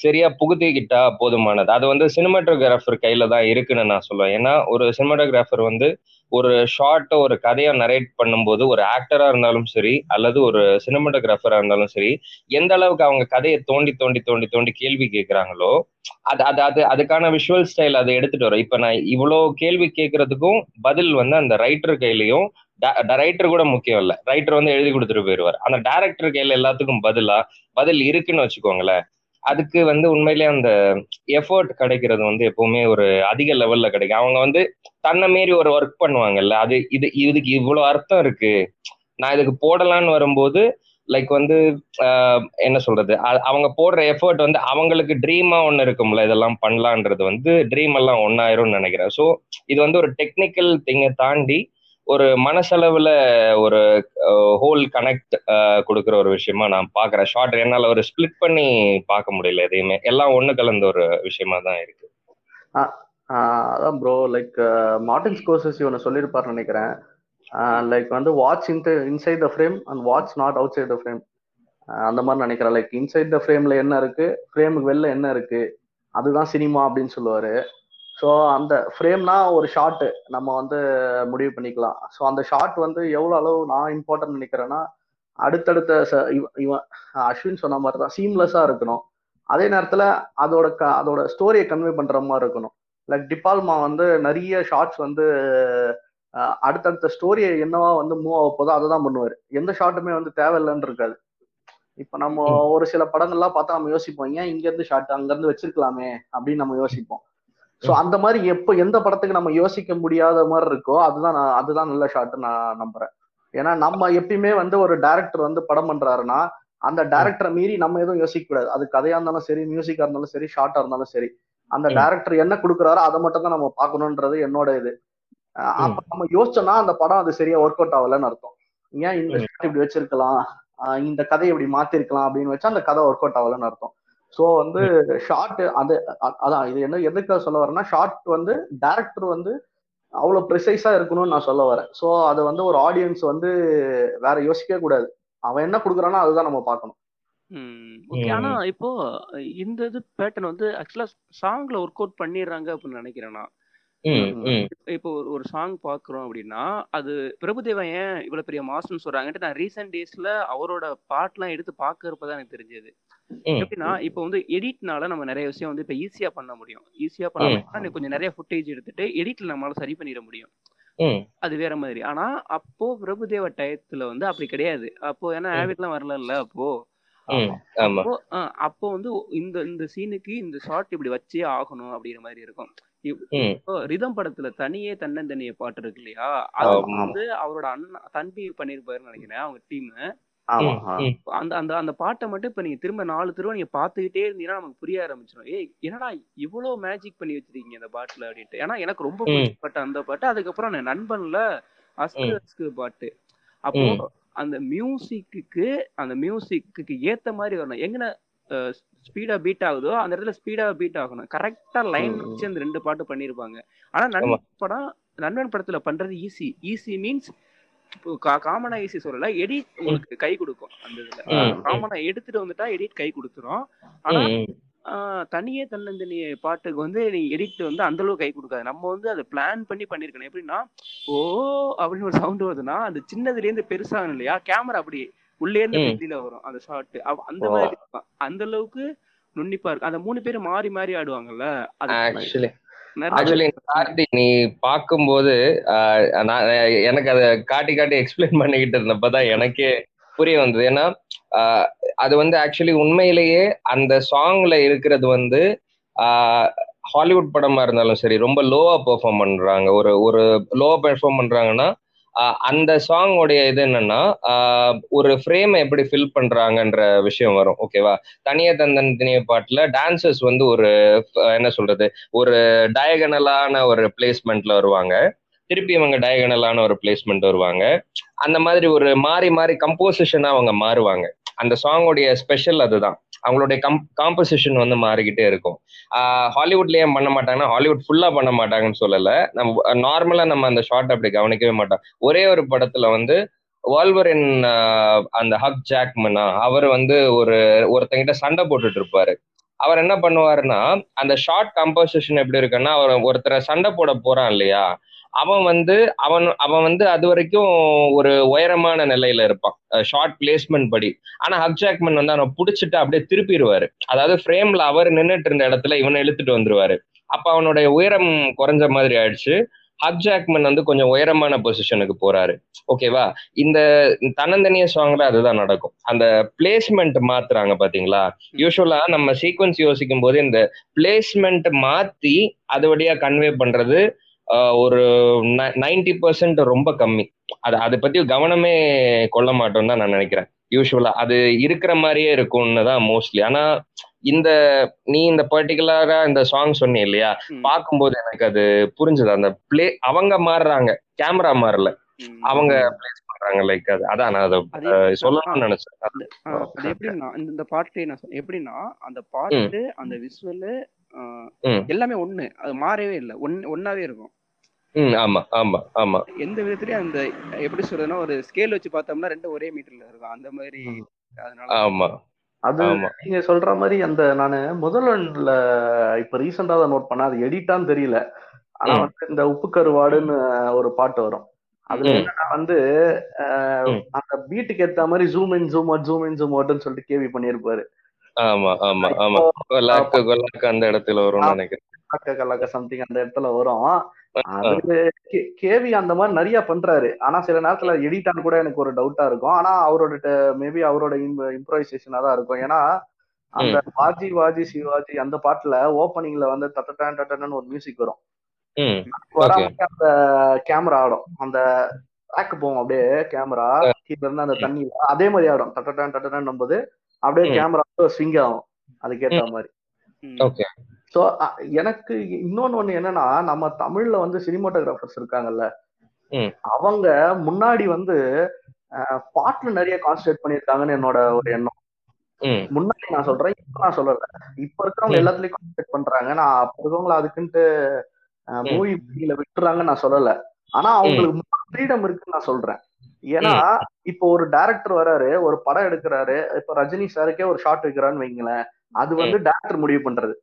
Speaker 4: சரியா புகுத்திக்கிட்டா போதுமானது. அது வந்து சினிமாட்டோகிராஃபர் கையில தான் இருக்குன்னு நான் சொல்லுவேன். ஏன்னா ஒரு சினிமாட்டோகிராஃபர் வந்து ஒரு ஷார்ட்டை ஒரு கதையை நரேட் பண்ணும்போது ஒரு ஆக்டரா இருந்தாலும் சரி அல்லது ஒரு சினிமாட்டோகிராஃபரா இருந்தாலும் சரி எந்த அளவுக்கு அவங்க கதையை தோண்டி தோண்டி தோண்டி தோண்டி கேள்வி கேட்கிறாங்களோ அது அது அது அதுக்கான விஷுவல் ஸ்டைல் அதை எடுத்துட்டு வரும் இப்ப நான் இவ்வளோ கேள்வி கேட்கறதுக்கும் பதில் வந்து அந்த ரைட்டர் கையிலையும் ரைட்டர் கூட முக்கியம் இல்லை. ரைட்டர் வந்து எழுதி கொடுத்துட்டு போயிடுவார் அந்த டேரக்டர் கையில் எல்லாத்துக்கும் பதிலாக பதில் இருக்குன்னு வச்சுக்கோங்களேன். அதுக்கு வந்து உண்மையிலேயே அந்த எஃபர்ட் கிடைக்கிறது வந்து எப்பவுமே ஒரு அதிக லெவல்ல கிடைக்கும். அவங்க வந்து தன்னை மீறி ஒரு ஒர்க் பண்ணுவாங்கல்ல அது இது இதுக்கு இவ்வளவு அர்த்தம் இருக்கு. நான் இதுக்கு போடலான்னு வரும்போது லைக் வந்து என்ன சொல்றது? அவங்க போடுற எஃபர்ட் வந்து அவங்களுக்கு ட்ரீமா ஒன்று இருக்கும்ல இதெல்லாம் பண்ணலான்றது வந்து ட்ரீம் எல்லாம் ஒன்னாயிரும்னு நினைக்கிறேன். ஸோ இது வந்து ஒரு டெக்னிக்கல் திங்கை தாண்டி ஒரு மனசளவுல ஒரு ஹோல் கனெக்ட் கொடுக்குற ஒரு விஷயமா நான் பாக்குறேன் ஷார்ட் என்னால ஒரு ஸ்பிளிட் பண்ணி பார்க்க முடியல எதையுமே. எல்லாம் ஒண்ணு கலந்த ஒரு விஷயமா தான் இருக்கு.
Speaker 3: அதான் ப்ரோ லைக் மார்டின் ஸ்கோர்சஸ் இவனை சொல்லியிருப்பார் நினைக்கிறேன். லைக் வந்து watch in inside the frame and watch not outside the frame அந்த மாதிரி நினைக்கிறேன். லைக் இன்சைட் த ஃப்ரேம்ல என்ன இருக்கு? ஃப்ரேமுக்கு வெளில என்ன இருக்கு? அதுதான் சினிமா அப்படின்னு சொல்லுவாரு. ஸோ அந்த ஃப்ரேம்னா ஒரு ஷார்ட் நம்ம வந்து முடிவு பண்ணிக்கலாம். ஸோ அந்த ஷார்ட் வந்து எவ்வளோ அளவு நான் இம்பார்ட்டன்ட் நினைக்கிறேன்னா அடுத்தடுத்த இவன் அஸ்வின் சொன்ன மாதிரி தான் சீம்லெஸ்ஸாக இருக்கணும். அதே நேரத்தில் அதோட க அதோட ஸ்டோரியை கன்வே பண்ணுற மாதிரி இருக்கணும். லைக் டிபால்மா வந்து நிறைய ஷார்ட்ஸ் வந்து அடுத்தடுத்த ஸ்டோரியை என்னவா வந்து மூவ் ஆக போதோ அதை தான் பண்ணுவார். எந்த ஷார்ட்டுமே வந்து தேவையில்லைன்னு இருக்காது. இப்போ நம்ம ஒரு சில படங்கள்லாம் பார்த்தா நம்ம யோசிப்போம் ஏன் இங்கேருந்து ஷார்ட் அங்கேருந்து வச்சிருக்கலாமே? அப்படின்னு நம்ம யோசிப்போம். ஸோ அந்த மாதிரி எப்போ எந்த படத்துக்கு நம்ம யோசிக்க முடியாத மாதிரி இருக்கோ அதுதான் நான் அதுதான் நல்ல ஷார்ட் நான் நம்புறேன். ஏன்னா நம்ம எப்பயுமே வந்து ஒரு டேரக்டர் வந்து படம் பண்றாருன்னா அந்த டேரக்டரை மீறி நம்ம எதுவும் யோசிக்க கூடாது. அது கதையா இருந்தாலும் சரி மியூசிக்கா இருந்தாலும் சரி ஷார்ட்டா இருந்தாலும் சரி. அந்த டேரக்டர் என்ன கொடுக்குறாரோ அதை மட்டும் தான் நம்ம பார்க்கணுன்றது என்னோட இது. அப்ப நம்ம யோசிச்சோம்னா அந்த படம் அது சரியா ஒர்க் அவுட் ஆகலன்னு அர்த்தம். ஏன் இந்த ஷார்ட் இப்படி வச்சிருக்கலாம்? இந்த கதையை இப்படி மாத்திருக்கலாம் அப்படின்னு வச்சா அந்த கதை ஒர்க் அவுட் ஆகலன்னு அர்த்தம். ஸோ வந்து ஷார்ட் அது அதான் இது என்ன எதுக்கு சொல்ல வரேன்னா ஷார்ட் வந்து டேரக்டர் வந்து அவ்வளோ ப்ரிசைஸாக இருக்கணும்னு நான் சொல்ல வரேன். ஸோ அதை வந்து ஒரு ஆடியன்ஸ் வந்து வேற யோசிக்கவே கூடாது. அவன் என்ன கொடுக்குறானோ அதுதான் நம்ம பார்க்கணும்.
Speaker 2: ஓகே ஆனா இப்போ இந்த இது பேட்டர்ன் வந்து ஆக்சுவலா சாங்ல ஒர்க் அவுட் பண்ணிடுறாங்க அப்படின்னு நினைக்கிறேன் நான். இப்போ ஒரு சாங் பாக்குறோம் அப்படின்னா அது பிரபுதேவா ஏன் இவ்வளவு பெரிய மாஸ்டர்னு சொல்றாங்கன்ட்டு நான் ரீசெண்ட் டேஸ்ல அவரோட பாட்டுலாம் எடுத்து பாக்குறப்பதான் எனக்கு தெரிஞ்சது. எப்படின்னா இப்போ வந்து எடிட்னால நம்ம நிறைய விஷயம் வந்து இப்ப ஈஸியா பண்ண முடியும். ஈஸியா பண்ண கொஞ்சம் நிறைய ஃபுட்டேஜ் எடுத்துட்டு எடிட்ல நம்மளால சரி பண்ணிட முடியும். அது வேற மாதிரி. ஆனா அப்போ பிரபுதேவ டயத்துல வந்து அப்படி கிடையாது. அப்போ ஏன்னா ஆவிட்லாம் வரல அப்போ. அப்போ அப்போ வந்து இந்த இந்த சீனுக்கு இந்த ஷார்ட் இப்படி வச்சே ஆகணும் அப்படிங்கிற மாதிரி இருக்கும். ரிதம் படத்துல தனியே தன்னந்தனிய பாட்டு இருக்கு இல்லையா? அது வந்து அவரோட அண்ணா தம்பி பண்ணிருப்பாருன்னு நினைக்கிறேன் அவங்க டீம் அந்த அந்த அந்த பாட்டை மட்டும் இப்ப நீங்க திரும்ப நாலு திரும்ப நீங்க பாத்துக்கிட்டே இருந்தீங்கன்னா நமக்கு புரிய ஆரம்பிச்சிடும் ஏய் என்னடா இவ்வளவு மேஜிக் பண்ணி வச்சிருக்கீங்க இந்த பாட்டுல அப்படின்ட்டு. ஏன்னா எனக்கு ரொம்ப பிடிச்சப்பட்ட அந்த பாட்டு. அதுக்கப்புறம் நண்பன்ல அஸ்கு அஸ்கு பாட்டு. அப்போ அந்த மியூசிக்கு அந்த மியூசிக்கு ஏத்த மாதிரி வரணும். எங்கன ஸ்பீடா பீட் ஆகுதோ அந்த இடத்துல ஸ்பீடா பீட் ஆகணும். கரெக்டா லைன் வச்சு அந்த ரெண்டு பாட்டு பண்ணிருப்பாங்க. ஆனா நண்பன் படம் நண்பன் படத்துல பண்றது ஈஸி ஈஸி மீன்ஸ் காமனா ஈஸி சொல்லல எடிட் உங்களுக்கு கை கொடுக்கும் அந்த இதுல. காமனா எடுத்துட்டு வந்துட்டா எடிட் கை கொடுத்துரும். ஆனா தனியே தன்னந்தனிய பாட்டுக்கு வந்து நீ எடிட் வந்து அந்த அளவுக்கு கை கொடுக்காது. நம்ம வந்து அதை பிளான் பண்ணி பண்ணிருக்கணும். எப்படின்னா ஓ அப்படின்னு ஒரு சவுண்ட் வருதுன்னா அந்த சின்னதுல இருந்து பெருசாகணும் இல்லையா? கேமரா அப்படி. உள்ளே இருந்து வெளியில வரும் அந்த ஷாட் அந்த மாதிரி அந்த அளவுக்கு நுண்ணிப்பா இருக்கு. அந்த மூணு பேரும் மாறி மாறி ஆடுவாங்கல்ல
Speaker 4: ஆக்சுவலி ஆக்சுவலி கார்த்தி நீ பார்க்கும்போது எனக்கு அதை காட்டி காட்டி எக்ஸ்பிளைன் பண்ணிக்கிட்டு இருந்தப்பதான் எனக்கே புரிய வந்தது. ஏன்னா அது வந்து ஆக்சுவலி உண்மையிலேயே அந்த சாங்ல இருக்கிறது வந்து ஹாலிவுட் படமா இருந்தாலும் சரி ரொம்ப லோவா பெர்ஃபார்ம் பண்றாங்க. ஒரு ஒரு லோவா பெர்ஃபார்ம் பண்றாங்கன்னா அந்த அந்த சாங்கோடைய இது என்னன்னா ஒரு ஃப்ரேம் எப்படி ஃபில் பண்றாங்கன்ற விஷயம் வரும் ஓகேவா தனிய தந்தன் தினிய பாட்டுல டான்சர்ஸ் வந்து ஒரு என்ன சொல்றது ஒரு டயகனலான ஒரு பிளேஸ்மெண்ட்ல வருவாங்க. திருப்பி இவங்க டயகனலான ஒரு பிளேஸ்மெண்ட் வருவாங்க. அந்த மாதிரி ஒரு மாறி மாறி கம்போசிஷனா அவங்க மாறுவாங்க. அந்த சாங்கோடைய ஸ்பெஷல் அதுதான். அவங்களுடைய கம் காம்போசிஷன் வந்து மாறிக்கிட்டே இருக்கும். ஹாலிவுட்ல ஏன் பண்ண மாட்டாங்கன்னா ஹாலிவுட் ஃபுல்லா பண்ண மாட்டாங்கன்னு சொல்லல. நம்ம நார்மலா நம்ம அந்த ஷார்ட் அப்படி கவனிக்கவே மாட்டோம். ஒரே ஒரு படத்துல வந்து வால்வரின் அந்த ஹக் ஜாக்மனா அவர் வந்து ஒரு ஒருத்தங்கிட்ட சண்டை போட்டுட்டு இருப்பாரு. அவர் என்ன பண்ணுவாருன்னா அந்த ஷார்ட் கம்போசிஷன் எப்படி இருக்குன்னா அவர் ஒருத்தரை சண்டை போட போறான் இல்லையா? அவன் வந்து அவன் அவன் வந்து அது வரைக்கும் ஒரு உயரமான நிலையில இருப்பான். ஷார்ட் பிளேஸ்மெண்ட் படி. ஆனா ஹக் ஜாக்மன் வந்து அவனை பிடிச்சிட்டு அப்படியே திருப்பிடுவாரு. அதாவது ஃப்ரேம்ல அவர் நின்றுட்டு இருந்த இடத்துல இவனை இழுத்துட்டு வந்துருவாரு. அப்ப அவனுடைய உயரம் குறைஞ்ச மாதிரி ஆயிடுச்சு. ஹக் ஜாக்மன் வந்து கொஞ்சம் உயரமான பொசிஷனுக்கு போறாரு. ஓகேவா இந்த தன்னந்தனிய சாங்ல அதுதான் நடக்கும். அந்த பிளேஸ்மெண்ட் மாத்துறாங்க பாத்தீங்களா? யூஸ்வலா நம்ம சீக்வன்ஸ் யோசிக்கும் போது இந்த பிளேஸ்மெண்ட் மாத்தி அது வழியா கன்வே பண்றது ஒரு நைன்டி பர்சன்ட் ரொம்ப கம்மி. அது அதை பத்தி கவனமே கொள்ள மாட்டோம்னு தான் நான் நினைக்கிறேன். யூஸ்வலா அது இருக்கிற மாதிரியே இருக்கும்னு தான் மோஸ்ட்லி ஆனா இந்த நீ இந்த பர்டிகுலரா இந்த சாங் சொன்னி இல்லையா? பார்க்கும்போது எனக்கு அது புரிஞ்சுது. அந்த பிளே அவங்க மாறுறாங்க. கேமரா மாறல. அவங்க பிளேஸ் பண்றாங்க லைக் அது. அதான் நான் அதை சொல்லணும்னு நினைச்சேன்.
Speaker 2: அது எப்படின்னா இந்த பாட்டு நான் எப்படின்னா அந்த பாட்டு அந்த விசுவலு எல்லாமே ஒண்ணு. அது மாறவே இல்லை. ஒன் ஒன்னாவே இருக்கும்.
Speaker 4: ஆமா ஆமா ஆமா.
Speaker 2: எந்த விதத்துலயும் அந்த எப்படி சொல்றதுன்னா ஒரு ஸ்கேல் வச்சு பார்த்தோம்னா ரெண்டும் ஒரே மீட்டர்ல இருக்கும். அந்த மாதிரி
Speaker 4: அதனால ஆமா
Speaker 3: அது நீங்க சொல்ற மாதிரி அந்த நானு முதல்ல இப்ப ரீசெண்டா தான் நோட் பண்ண அது எடிட்டான்னு தெரியல. ஆனா வந்து இந்த உப்பு கருவாடுன்னு ஒரு பாட்டு வரும். அதுல என்னன்னா வந்து அந்த பீட்டுக்கு ஏத்த மாதிரி zoom in zoom out zoom in zoom அவுட்னு சொல்லிட்டு கேவி பண்ணிருப்பாரு.
Speaker 4: ஆமா ஆமா ஆமா. அந்த இடத்துல வரும் நினைக்கிறேன்.
Speaker 3: கல்லாக்க சம்திங் அந்த இடத்துல வரும். கேவி அந்த மாதிரி நிறைய பண்றாரு. ஆனா சில நேரத்துல எடிட்டான்னு கூட எனக்கு ஒரு டவுட்டா இருக்கும். ஆனா அவரோட மேபி அவரோட இம்ப்ரோவைசேஷனா தான் இருக்கும். ஏன்னா அந்த வாஜி வாஜி சிவாஜி அந்த பாட்டுல ஓப்பனிங்ல வந்து தட்டட்டான் டட்டன்னு ஒரு மியூசிக் வரும். அந்த கேமரா ஆடும். அந்த ட்ராக் போவோம் அப்படியே கேமரா கீழ இருந்து அந்த தண்ணியில. அதே மாதிரி ஆடும் தட்டட்டான் டட்டட்டான் போது அப்படியே கேமரா ஸ்விங் ஆகும். அதுக்கேத்த மாதிரி. ஸோ எனக்கு இன்னொன்னு ஒண்ணு என்னன்னா நம்ம தமிழ்ல வந்து சினிமாட்டோகிராஃபர்ஸ் இருக்காங்கல்ல. அவங்க முன்னாடி வந்து பாட்டுல நிறைய கான்சன்ட்ரேட் பண்ணிருக்காங்கன்னு என்னோட ஒரு எண்ணம். முன்னாடி நான் சொல்றேன் இப்ப நான் சொல்லல. இப்ப இருக்கிறவங்க எல்லாத்துலயும் கான்சன்ட்ரேட் பண்றாங்க. நான் அப்ப இருக்கவங்கள அதுக்குன்ட்டு மூவி விட்டுறாங்கன்னு நான் சொல்லல. ஆனா அவங்களுக்கு ஃப்ரீடம் இருக்குன்னு நான் சொல்றேன். ஏன்னா இப்போ ஒரு டைரக்டர் வராரு ஒரு படம் எடுக்கிறாரு. இப்ப ரஜினி சாருக்கே ஒரு ஷாட் வைக்கிறான்னு வைங்களேன். அது வந்து டேரக்டர் முடிவு பண்றது.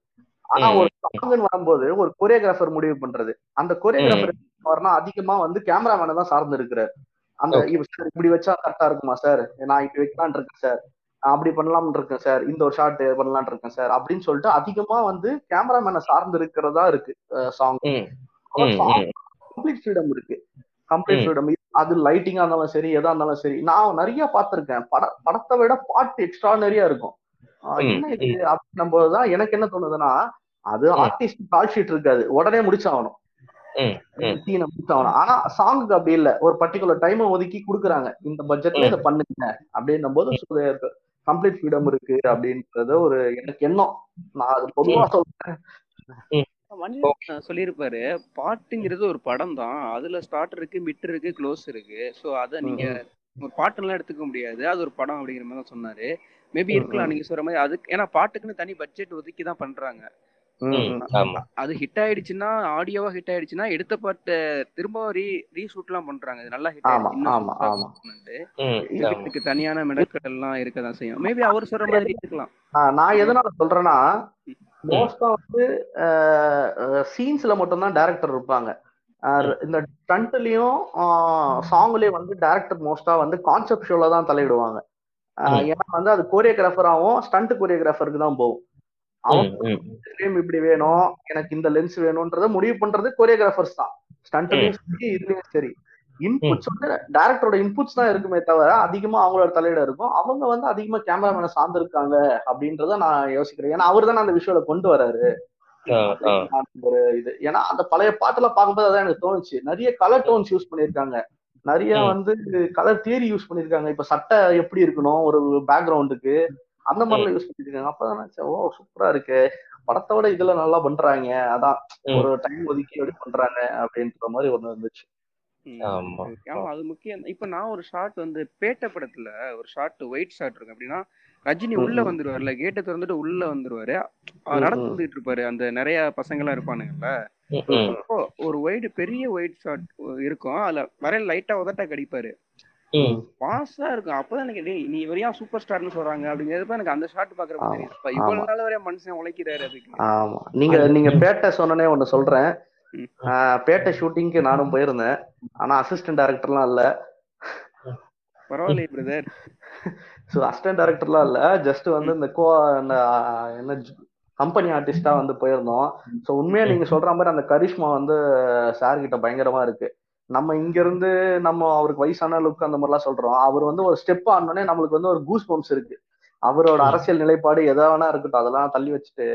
Speaker 3: ஆனா ஒரு சாங்னு வரும்போது ஒரு கொரியோகிராஃபர் முடிவு பண்றது. அந்த கொரியோகிராஃபர் வரனா அதிகமா வந்து கேமராமேனை தான் சார்ந்து இருக்கிறார். அந்த இப்படி வச்சா கரெக்டா இருக்குமா சார்? நான் இப்படி வைக்கலான் இருக்கேன் சார். அப்படி பண்ணலாம்னு இருக்கேன் சார். இந்த ஒரு ஷாட் பண்ணலான் இருக்கேன் சார். அப்படின்னு சொல்லிட்டு அதிகமா வந்து கேமராமேனை சார்ந்து இருக்கிறதா இருக்கு சாங் கம்ப்ளீட் ஃப்ரீடம் இருக்கு. கம்ப்ளீட் ஃப்ரீடம் அது லைட்டிங்கா இருந்தாலும் சரி எதா இருந்தாலும் சரி. நான் நிறைய பார்த்திருக்கேன். பட படத்தை விட பாட்டு எக்ஸ்ட்ரானரியா இருக்கும். என்ன இது? அப்படின்னும் போதுதான் எனக்கு என்ன தோணுதுன்னா அது ஆர்டிஸ்ட் கால் ஷீட் இருக்காது. உடனே முடிச்சாகணும். முடிச்சாகணும். ஆனா சாங்குக்கு அப்படி இல்ல. ஒரு பர்டிகுலர் டைம் ஒதுக்கி குடுக்குறாங்க. இந்த பட்ஜெட்ல இதை பண்ணுங்க. அப்படின்னும் போது கம்ப்ளீட் ஃப்ரீடம் இருக்கு அப்படின்றது ஒரு எனக்கு எண்ணம். நான் அது பொதுவா சொல்றேன்.
Speaker 2: சொல்லியிருப்பாரு பாட்டுங்கிறது ஒரு படம் தான் அதுல ஸ்டார்ட் இருக்கு மிட் இருக்கு க்ளோஸ் இருக்கு. ஸோ அதை நீங்க ஒரு பாட்டுலாம் எடுத்துக்க முடியாது. அது ஒரு படம் அப்படிங்கிற மாதிரி தான் சொன்னாரு. மேபி இருக்கலாம் நீங்க சொல்ற மாதிரி. அதுக்கு ஏன்னா பாட்டுக்குன்னு தனி பட்ஜெட் ஒதுக்கி தான் பண்றாங்க அது ஹிட் ஆயிடுச்சுன்னா ஆடியோவா ஹிட் ஆயிடுச்சுன்னா எடுத்த பாட்டு திரும்ப ரீ ரீஷூட் எல்லாம் பண்றாங்க. இது நல்லா ஹிட் ஆயிடுச்சு. தனியான மெடக்கள் எல்லாம் இருக்கதான் செய்யும். மேபி அவர் சொல்ற மாதிரி இருக்கலாம்.
Speaker 3: நான் எதனால சொல்றேன்னா மோஸ்டா வந்து சீன்ஸ்ல மட்டும்தான் டேரக்டர் இருப்பாங்க. இந்த ஸ்டண்ட்லயும் சாங்லயும் வந்து டேரக்டர் மோஸ்டா வந்து கான்செப்டுவலா தான் தலையிடுவாங்க. ஏன்னா வந்து அது கோரியோகிராஃபராகவும் ஸ்டண்ட் கோரியோகிராஃபருக்கு தான் போகும். ஃப்ரேம் இப்படி வேணும் எனக்கு இந்த லென்ஸ் வேணும்ன்றத முடிவு பண்றது கோரியோகிராஃபர்ஸ் தான். ஸ்டண்ட்லயும் சரி இதுலயும் சரி. இன்புட்ஸ் வந்து டேரக்டரோட இன்புட்ஸ் தான் இருக்குமே தவிர அதிகமா அவங்களோட தலையிட இருக்கும். அவங்க வந்து அதிகமா கேமராமேனை சார்ந்திருக்காங்க அப்படின்றத நான் யோசிக்கிறேன். ஏன்னா அவர் தானே அந்த விஷுவலை கொண்டு வராரு. ஒரு இது. ஏன்னா அந்த பழைய பாட்டுல பார்க்கும்போது அதான் எனக்கு தோணுச்சு. நிறைய கலர் டோன்ஸ் யூஸ் பண்ணிருக்காங்க நிறைய. வந்து கலர் தியரி யூஸ் பண்ணிருக்காங்க இப்ப சட்டை எப்படி இருக்கணும் ஒரு பேக்ரவுண்டுக்கு அந்த மாதிரிலாம் யூஸ் பண்ணிருக்காங்க அப்பதான் ஓ சூப்பரா இருக்கு படத்தோட இதுல நல்லா பண்றாங்க அதான். ஒரு டைம் ஒதுக்கி எப்படி பண்றாங்க அப்படின்ற மாதிரி ஒண்ணு இருந்துச்சு.
Speaker 4: ஆமா.
Speaker 2: அது முக்கியம் இப்ப நான் ஒரு ஷாட் வந்து பேட்ட படத்துல ஒரு ஷாட் ஒயிட் ஷாட் இருக்கு அப்படின்னா ரஜினி உள்ள
Speaker 3: ம்.
Speaker 2: வந்துருவாருல கேட்டை திறந்துட்டு உள்ள வந்துருவாரு. நடந்து. வந்துட்டு இருப்பாரு அந்த நிறைய பசங்க எல்லாம் இருப்பானுங்கல்ல ஒரு ஒயிட் பெரிய ஒயிட் ஷாட் இருக்கும். அதுல வர லைட்டா உதட்டா கடிப்பாரு. மாசா இருக்கும். அப்பதான் எனக்கு டேய் நீ வரையா சூப்பர் ஸ்டார்னு சொல்றாங்க? அப்படிங்கிறப்ப எனக்கு அந்த ஷாட் பாக்குறப்ப தெரியும் இவ்வளவு. நாள் வரைய மனுஷன் உழைக்கிறாரு அதுக்கு.
Speaker 3: ஆமா. நீங்க நீங்க பேட்டை சொன்னனே ஒண்ணு சொல்றேன். பேட்டை ஷூட்டிங்க்கு நானும் போயிருந்தேன். ஆனா அசிஸ்டன்ட் டைரக்டர்லாம் இல்ல.
Speaker 2: பரவாயில்லையே பிரதர்
Speaker 3: ஸோ அசிஸ்டன்ட் டைரக்டர்லாம் இல்ல ஜஸ்ட் வந்து இந்த கோ என்ன கம்பெனி ஆர்டிஸ்டா வந்து போயிருந்தோம். ஸோ உண்மையா நீங்க சொல்ற மாதிரி அந்த கரிஷ்மா வந்து சார் கிட்ட பயங்கரமா இருக்கு. நம்ம இங்க இருந்து நம்ம அவருக்கு வயசான லுக் அந்த மாதிரிலாம் சொல்றோம். அவர் வந்து ஒரு ஸ்டெப் ஆனோடனே நம்மளுக்கு வந்து ஒரு கூஸ் பம்ப்ஸ் இருக்கு. அவரோட. அரசியல் நிலைப்பாடு எதா வேணா இருக்கட்டும் அதெல்லாம் தள்ளி வச்சுட்டு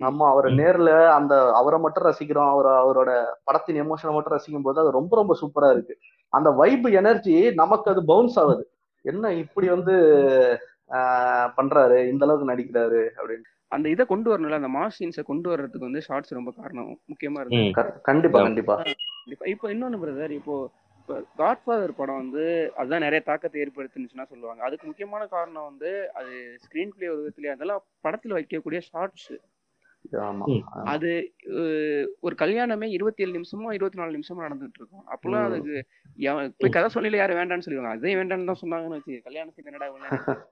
Speaker 3: நம்ம அவரை. நேர்ல அந்த அவரை மட்டும் ரசிக்கிறோம். அவர் அவரோட படத்தின் எமோஷனை மட்டும் ரசிக்கும் போது அது ரொம்ப ரொம்ப சூப்பரா இருக்கு. அந்த வைப் எனர்ஜி நமக்கு அது பவுன்ஸ் ஆகுது. என்ன இப்படி வந்து ஆஹ் பண்றாரு? இந்த அளவுக்கு நடிக்கிறாரு அப்படின்னு.
Speaker 2: அந்த இதை கொண்டு வரணும்ல அந்த மாஸ் சீன்ஸை கொண்டு வர்றதுக்கு வந்து ஷார்ட்ஸ் ரொம்ப காரணம். முக்கியமா இருக்கு.
Speaker 3: கண்டிப்பா
Speaker 4: ஆமா.
Speaker 3: கண்டிப்பா.
Speaker 2: இப்போ இன்னொன்று பிரதர் இப்போ இப்போ காட்ஃபாதர் படம் வந்து அதுதான் நிறைய தாக்கத்தை ஏற்படுத்துனுச்சுன்னா சொல்லுவாங்க. அதுக்கு முக்கியமான காரணம் வந்து அது ஸ்க்ரீன் பிளே ஒரு விதத்துலயே அதெல்லாம் படத்தில் வைக்கக்கூடிய ஷார்ட்ஸ். அது ஒரு கல்யாணமே இருபத்தி ஏழு நிமிஷமோ இருபத்தி நாலு நிமிஷமோ நடந்துட்டு இருக்கும் அப்போல்லாம். அதுக்கு போய் கதை சொல்லல யாரும் வேண்டாம்னு சொல்லுவாங்க அதே வேண்டாம்னு தான் சொன்னாங்கன்னு வச்சு கல்யாணத்துக்கு என்னடா.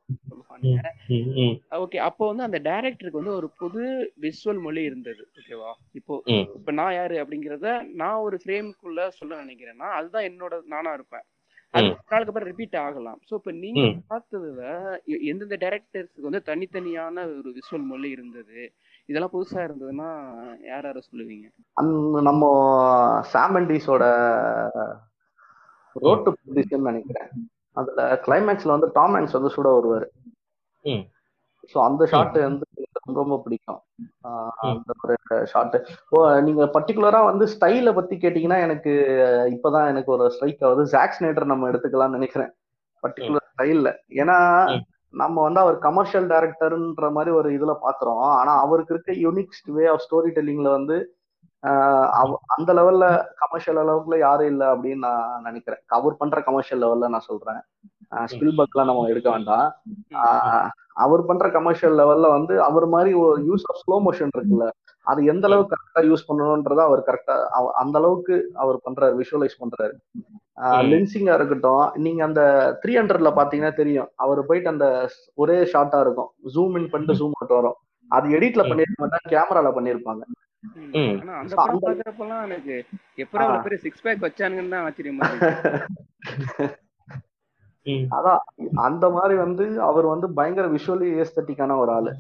Speaker 2: ஓகே. அப்போ வந்து அந்த டைரக்டருக்கு வந்து ஒரு புது விஷுவல் மொழி இருந்தது. ஓகேவா? இப்போ. இப்ப நான் யாரு அப்படிங்கறத நான் ஒரு ஃப்ரேமுக்குள்ள சொல்ல நினைக்கிறேன்னா அதுதான் என்னோட நானா இருப்பேன். அது நாளுக்கு அப்புறம் ரிப்பீட் ஆகலாம். சோ இப்ப நீங்க. பார்த்ததுல எந்தெந்த டைரக்டர்ஸ்க்கு வந்து தனித்தனியான ஒரு விஷுவல் மொழி இருந்தது? இதெல்லாம் புதுசா இருந்ததுன்னா யார் யார சொல்லுவீங்க?
Speaker 3: நம்ம சாமண்டிஸோட ரோட்டு பொசிஷன் நினைக்கிறேன். அதுல கிளைமேக்ஸ்ல வந்து டாம் ஹேங்க்ஸ் வந்து சுட வருவாரு. ஸோ அந்த ஷாட் வந்து ரொம்ப ரொம்ப பிடிக்கும். அந்த ஒரு ஷாட் ஓ நீங்க பர்டிகுலரா வந்து ஸ்டைல பத்தி கேட்டீங்கன்னா எனக்கு இப்பதான் எனக்கு ஒரு ஸ்ட்ரைக் ஆகுது. ஜாக் ஸ்னைடர் நம்ம எடுத்துக்கலாம்னு நினைக்கிறேன். பர்டிகுலர் ஸ்டைல்ல ஏன்னா. நம்ம வந்து அவர் கமர்ஷியல் டைரக்டர்ன்ற மாதிரி ஒரு இதுல பாக்குறோம். ஆனா அவருக்கு இருக்க யூனிக் வே ஆஃப் ஸ்டோரி டெல்லிங்ல வந்து ஆஹ் அந்த லெவல்ல கமர்ஷியல் அளவுக்குள்ள யாரும் இல்லை அப்படின்னு நான் நினைக்கிறேன். அவர் பண்ற கமர்ஷியல் லெவல்ல நான் சொல்றேன். ஸ்பில்பர்க்லாம் நம்ம எடுக்க வேண்டாம். அவர் பண்ற கமர்ஷியல் லெவல்ல வந்து அவர் மாதிரி ஒரு யூஸ் ஆஃப் ஸ்லோ மோஷன் இருக்குல்ல அது எந்த அளவுக்கு கரெக்டா யூஸ் பண்ணணும்ன்றத அவர் கரெக்டா அந்த அளவுக்கு அவர் பண்றாரு விஷுவலைஸ் பண்றாரு. லென்சிங்கா இருக்கட்டும் நீங்க அந்த த்ரீ ஹண்ட்ரட்ல பாத்தீங்கன்னா தெரியும் அவர் போயிட்டு அந்த ஒரே ஷார்ட்டா இருக்கும். ஜூம் இன் பண்ணிட்டு ஜூம் அவுட் வரும். அது எடிட்ல. பண்ணிருக்க மாட்டாங்க கேமரால பண்ணிருப்பாங்க.
Speaker 2: எனக்கு எப்பறம் சிக்ஸ் பேக் வச்சானுங்கன்னு தான் ஆச்சரியமா.
Speaker 3: அதான் அந்த மாதிரி வந்து அவர் வந்து பயங்கர விஷுவலி ஏஸ்தட்டிக்கான ஒரு ஆளு.